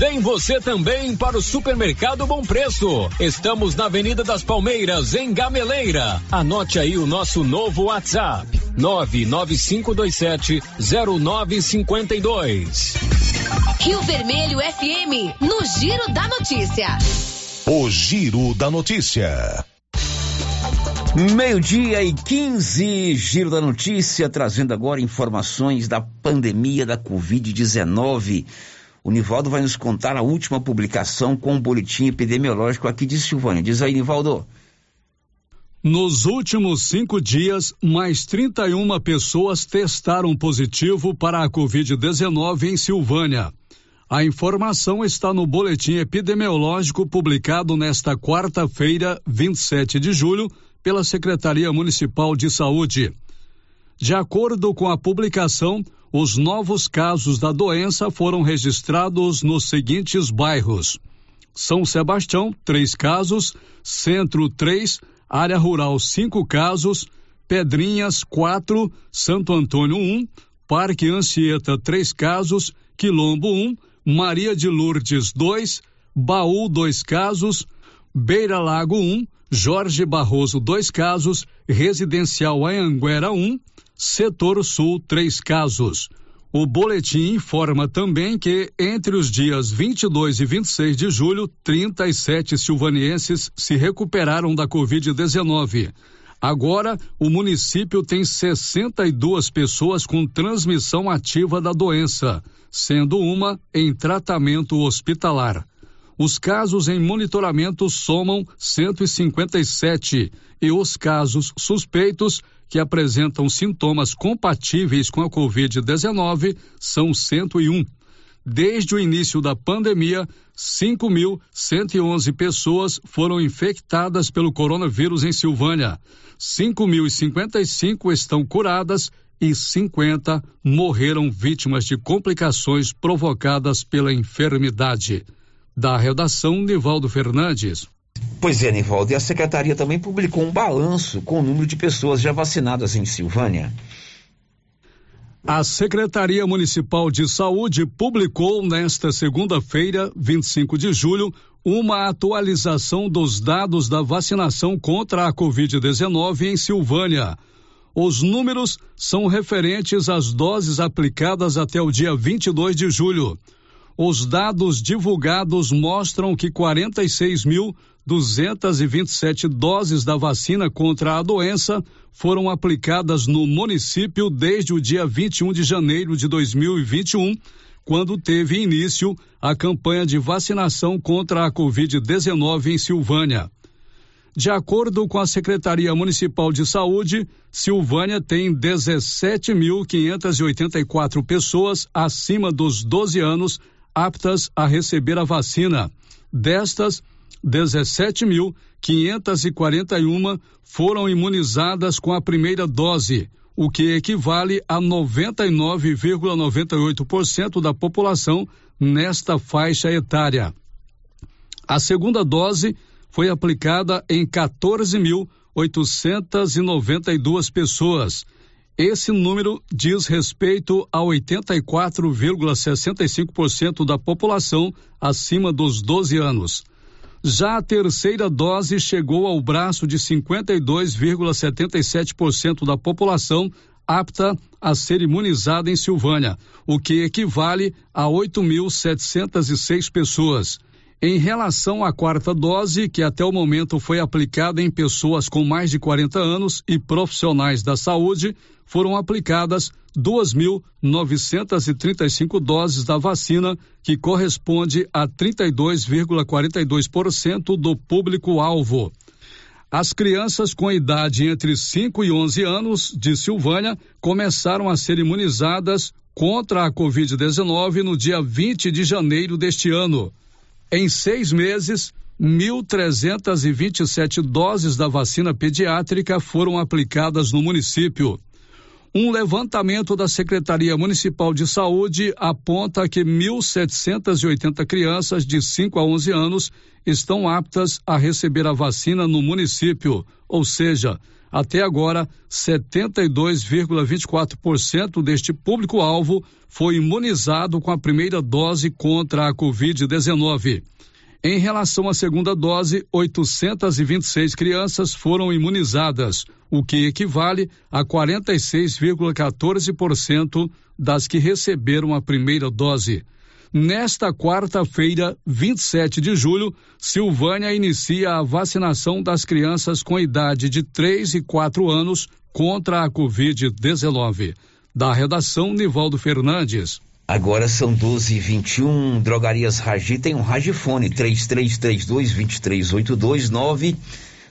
S2: Vem você também para o Supermercado Bom Preço. Estamos na Avenida das Palmeiras, em Gameleira. Anote aí o nosso novo WhatsApp: 99527 0952.
S11: Rio Vermelho FM, no Giro da Notícia.
S2: O Giro da Notícia.
S5: Meio-dia e 15, Giro da Notícia, trazendo agora informações da pandemia da Covid-19. O Nivaldo vai nos contar a última publicação com o boletim epidemiológico aqui de Silvânia. Diz aí, Nivaldo.
S15: Nos últimos cinco dias, mais 31 pessoas testaram positivo para a Covid-19 em Silvânia. A informação está no boletim epidemiológico publicado nesta quarta-feira, 27 de julho, pela Secretaria Municipal de Saúde. De acordo com a publicação, os novos casos da doença foram registrados nos seguintes bairros: São Sebastião, três casos, Centro, três, Área Rural, cinco casos, Pedrinhas, quatro, Santo Antônio, um, Parque Anchieta, três casos, Quilombo, um, Maria de Lourdes, dois, Baú, dois casos, Beira Lago, um, Jorge Barroso, dois casos, Residencial Anhanguera, um, Setor Sul, três casos. O boletim informa também que, entre os dias 22 e 26 de julho, 37 silvanienses se recuperaram da Covid-19. Agora, o município tem 62 pessoas com transmissão ativa da doença, sendo uma em tratamento hospitalar. Os casos em monitoramento somam 157 e os casos suspeitos que apresentam sintomas compatíveis com a Covid-19 são 101. Desde o início da pandemia, 5.111 pessoas foram infectadas pelo coronavírus em Silvânia. 5.055 estão curadas e 50 morreram vítimas de complicações provocadas pela enfermidade. Da redação, Nivaldo Fernandes.
S5: Pois é, Nivaldo, e a secretaria também publicou um balanço com o número de pessoas já vacinadas em Silvânia.
S15: A Secretaria Municipal de Saúde publicou nesta segunda-feira, 25 de julho, uma atualização dos dados da vacinação contra a Covid-19 em Silvânia. Os números são referentes às doses aplicadas até o dia 22 de julho. Os dados divulgados mostram que 46.227 doses da vacina contra a doença foram aplicadas no município desde o dia 21 de janeiro de 2021, quando teve início a campanha de vacinação contra a Covid-19 em Silvânia. De acordo com a Secretaria Municipal de Saúde, Silvânia tem 17.584 pessoas acima dos 12 anos aptas a receber a vacina. Destas, 17.541 foram imunizadas com a primeira dose, o que equivale a 99,98% da população nesta faixa etária. A segunda dose foi aplicada em 14.892 pessoas. Esse número diz respeito a 84,65% da população acima dos 12 anos. Já a terceira dose chegou ao braço de 52,77% da população apta a ser imunizada em Silvânia, o que equivale a 8.706 pessoas. Em relação à quarta dose, que até o momento foi aplicada em pessoas com mais de 40 anos e profissionais da saúde, foram aplicadas 2.935 doses da vacina, que corresponde a 32,42% do público-alvo. As crianças com idade entre 5 e 11 anos de Silvânia começaram a ser imunizadas contra a Covid-19 no dia 20 de janeiro deste ano. Em seis meses, 1.327 doses da vacina pediátrica foram aplicadas no município. Um levantamento da Secretaria Municipal de Saúde aponta que 1.780 crianças de 5 a 11 anos estão aptas a receber a vacina no município, ou seja, até agora, 72,24% deste público-alvo foi imunizado com a primeira dose contra a Covid-19. Em relação à segunda dose, 826 crianças foram imunizadas, o que equivale a 46,14% das que receberam a primeira dose. Nesta quarta-feira, 27 de julho, Silvânia inicia a vacinação das crianças com idade de 3 e 4 anos contra a Covid-19. Da redação, Nivaldo Fernandes.
S5: Agora são 12 e 21 Drogarias Ragi tem um Ragifone 3332 2382 9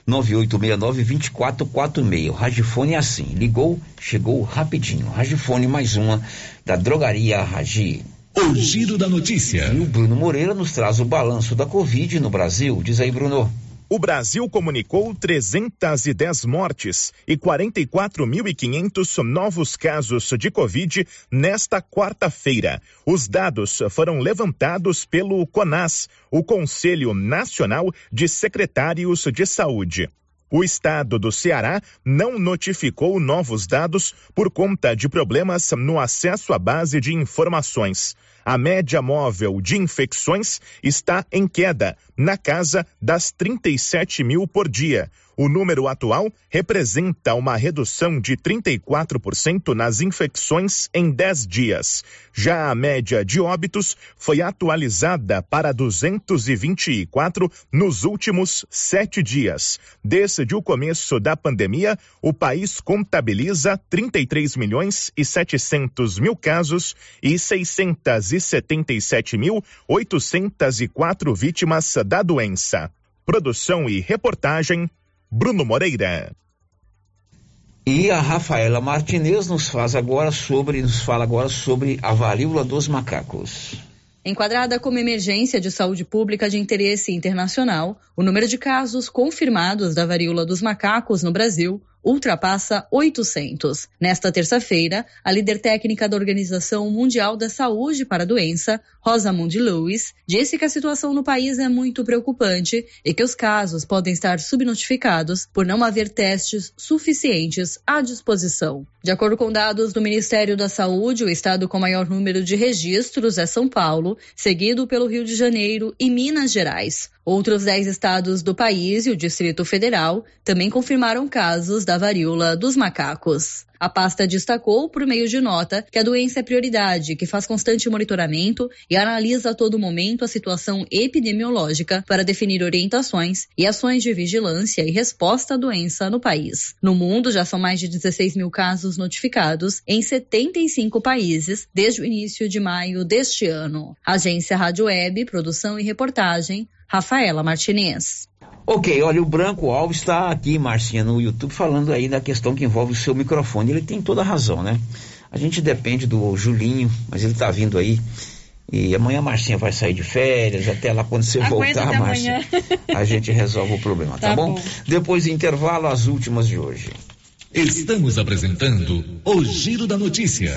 S5: 9869 2446. Ragifone é assim, ligou, chegou rapidinho. Ragifone mais uma da Drogaria Ragi.
S6: O giro da notícia.
S5: E o Bruno Moreira nos traz o balanço da Covid no Brasil. Diz aí, Bruno.
S46: O Brasil comunicou 310 mortes e 44.500 novos casos de Covid nesta quarta-feira. Os dados foram levantados pelo CONAS, o Conselho Nacional de Secretários de Saúde. O estado do Ceará não notificou novos dados por conta de problemas no acesso à base de informações a média móvel de infecções está em queda, na casa das 37 mil por dia. O número atual representa uma redução de 34% nas infecções em 10 dias. Já a média de óbitos foi atualizada para 224 nos últimos sete dias. Desde o começo da pandemia, o país contabiliza 33 milhões e 700 mil casos e 677 mil 804 vítimas da doença. Produção e reportagem Bruno Moreira.
S5: E a Rafaela Martinez nos faz agora sobre, nos fala agora sobre a varíola dos macacos.
S39: Enquadrada como emergência de saúde pública de interesse internacional, o número de casos confirmados da varíola dos macacos no Brasil ultrapassa 800. Nesta terça-feira, a líder técnica da Organização Mundial da Saúde para a doença, Rosamund Lewis, disse que a situação no país é muito preocupante e que os casos podem estar subnotificados por não haver testes suficientes à disposição. De acordo com dados do Ministério da Saúde, o estado com maior número de registros é São Paulo, seguido pelo Rio de Janeiro e Minas Gerais. Outros 10 estados do país e o Distrito Federal também confirmaram casos da varíola dos macacos. A pasta destacou, por meio de nota, que a doença é prioridade, que faz constante monitoramento e analisa a todo momento a situação epidemiológica para definir orientações e ações de vigilância e resposta à doença no país. No mundo, já são mais de 16 mil casos notificados em 75 países desde o início de maio deste ano. Agência Rádio Web, produção e reportagem, Rafaela Martinez.
S5: Ok, olha, o Branco Alves está aqui, Marcinha, no YouTube, falando aí da questão que envolve o seu microfone. Ele tem toda a razão, né? A gente depende do Julinho, mas ele está vindo aí. E amanhã a Marcinha vai sair de férias, até lá quando você
S19: Aguenta
S5: voltar, Marcinha, a gente resolve o problema, tá,
S19: Tá
S5: bom?
S19: bom.
S5: Depois do intervalo, as últimas de hoje.
S6: Estamos apresentando o Giro da Notícia.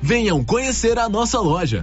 S29: Venham conhecer a nossa loja.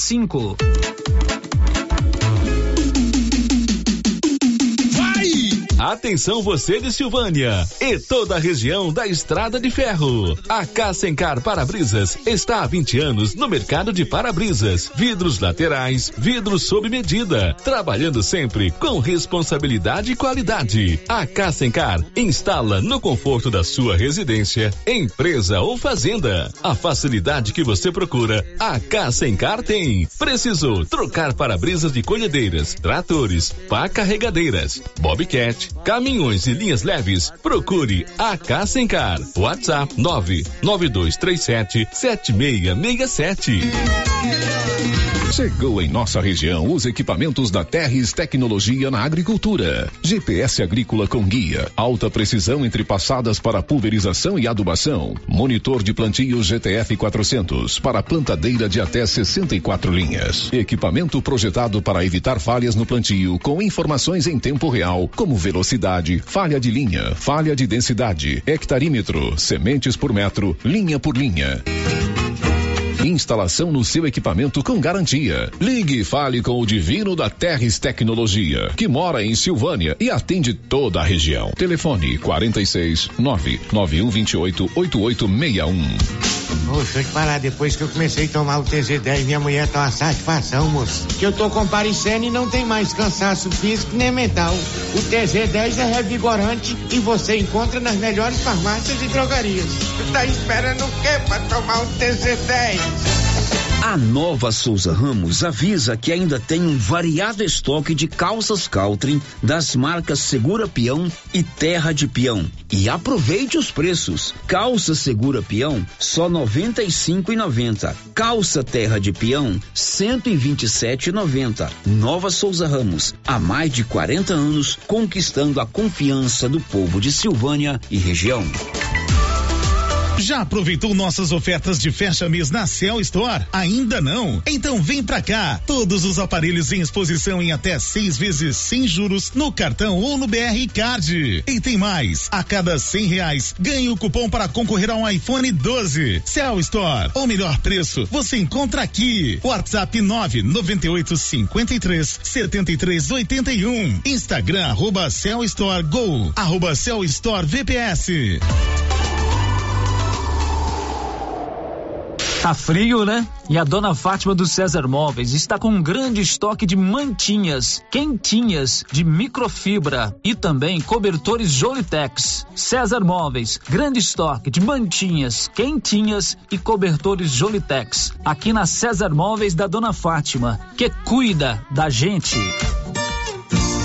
S8: cinco.
S6: Atenção você de Silvânia e toda a região da Estrada de Ferro. A Cassencar Para-Brisas está há 20 anos no mercado de para-brisas, vidros laterais, vidros sob medida, trabalhando sempre com responsabilidade e qualidade. A Cassencar instala no conforto da sua residência, empresa ou fazenda. A facilidade que você procura, a Cassencar tem. Precisou trocar para-brisas de colhedeiras, tratores, pá carregadeiras, bobcat, caminhões e linhas leves, procure a Cassencar. WhatsApp 99237 7667.
S2: Chegou em nossa região os equipamentos da Terres Tecnologia na Agricultura. GPS agrícola com guia, alta precisão entre passadas para pulverização e adubação. Monitor de plantio GTF 400 para plantadeira de até 64 linhas. Equipamento projetado para evitar falhas no plantio com informações em tempo real, como velocidade, falha de linha, falha de densidade, hectarímetro, sementes por metro, linha por linha. Instalação no seu equipamento com garantia. Ligue e fale com o Divino da Terres Tecnologia, que mora em Silvânia e atende toda a região. Telefone 46 99128 8861.
S47: Moço, deixa eu te falar, depois que eu comecei a tomar o TZ10, minha mulher tá uma satisfação, moço. Que eu tô comparecendo e não tem mais cansaço físico nem mental. O TZ10 é revigorante e você encontra nas melhores farmácias e drogarias. Tá esperando o quê pra tomar um TZ10?
S5: A Nova Souza Ramos avisa que ainda tem um variado estoque de calças Caltrim das marcas Segura Peão e Terra de Peão. E aproveite os preços. Calça Segura Peão só R$ 95,90. Calça Terra de Peão 127,90. Nova Souza Ramos, há mais de 40 anos conquistando a confiança do povo de Silvânia e região.
S45: Já aproveitou nossas ofertas de fecha mês na Cell Store? Ainda não? Então vem pra cá. Todos os aparelhos em exposição em até seis vezes sem juros no cartão ou no BR Card. E tem mais. A cada cem reais ganhe o cupom para concorrer a um iPhone 12. Cell Store. O melhor preço você encontra aqui. WhatsApp nove noventa e oito cinquenta e três setenta e três oitenta e um. Instagram arroba Cell Store Go. Arroba Cell Store VPS.
S8: Tá frio, né? E a dona Fátima do César Móveis está com um grande estoque de mantinhas, quentinhas, de microfibra e também cobertores Jolitex. César Móveis, grande estoque de mantinhas, quentinhas e cobertores Jolitex. Aqui na César Móveis da dona Fátima, que cuida da gente.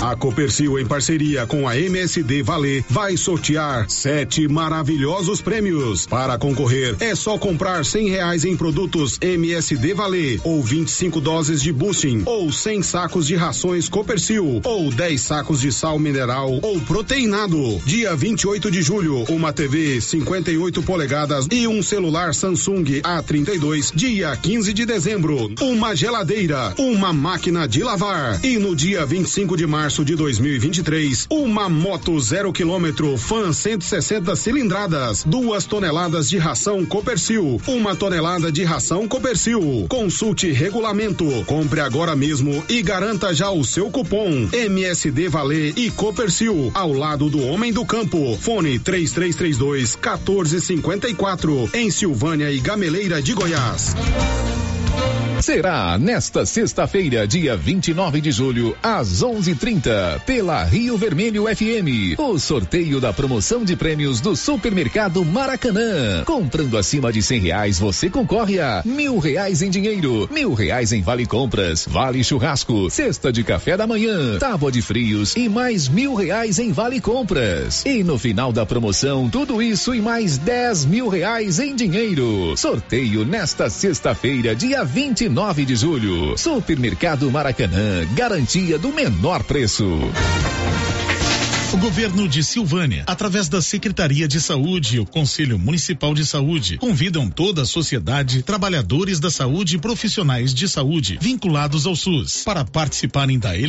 S10: A Copercil, em parceria com a MSD Valer, vai sortear sete maravilhosos prêmios. Para concorrer, é só comprar cem reais em produtos MSD Valer, ou 25 doses de boosting, ou 100 sacos de rações Copercil, ou 10 sacos de sal mineral ou proteinado. Dia 28 de julho, uma TV 58 polegadas e um celular Samsung A32. Dia 15 de dezembro, uma geladeira, uma máquina de lavar. E no dia 25 de março, março de 2023, uma moto zero quilômetro Fan 160 cilindradas, duas toneladas de ração Copercil, uma tonelada de ração Copercil. Consulte regulamento, compre agora mesmo e garanta já o seu cupom MSD Valer e Copercil ao lado do homem do campo. Fone 3332 1454 em Silvânia e Gameleira de Goiás.
S2: Será nesta sexta-feira, dia 29 de julho, às 11:30, pela Rio Vermelho FM, o sorteio da promoção de prêmios do Supermercado Maracanã. Comprando acima de cem reais, você concorre a mil reais em dinheiro, mil reais em vale compras, vale churrasco, cesta de café da manhã, tábua de frios e mais mil reais em vale compras. E no final da promoção, tudo isso e mais dez mil reais em dinheiro. Sorteio nesta sexta-feira, dia 29 9 de julho. Supermercado Maracanã, garantia do menor preço.
S45: O governo de Silvânia, através da Secretaria de Saúde e o Conselho Municipal de Saúde, convidam toda a sociedade, trabalhadores da saúde e profissionais de saúde vinculados ao SUS para participarem da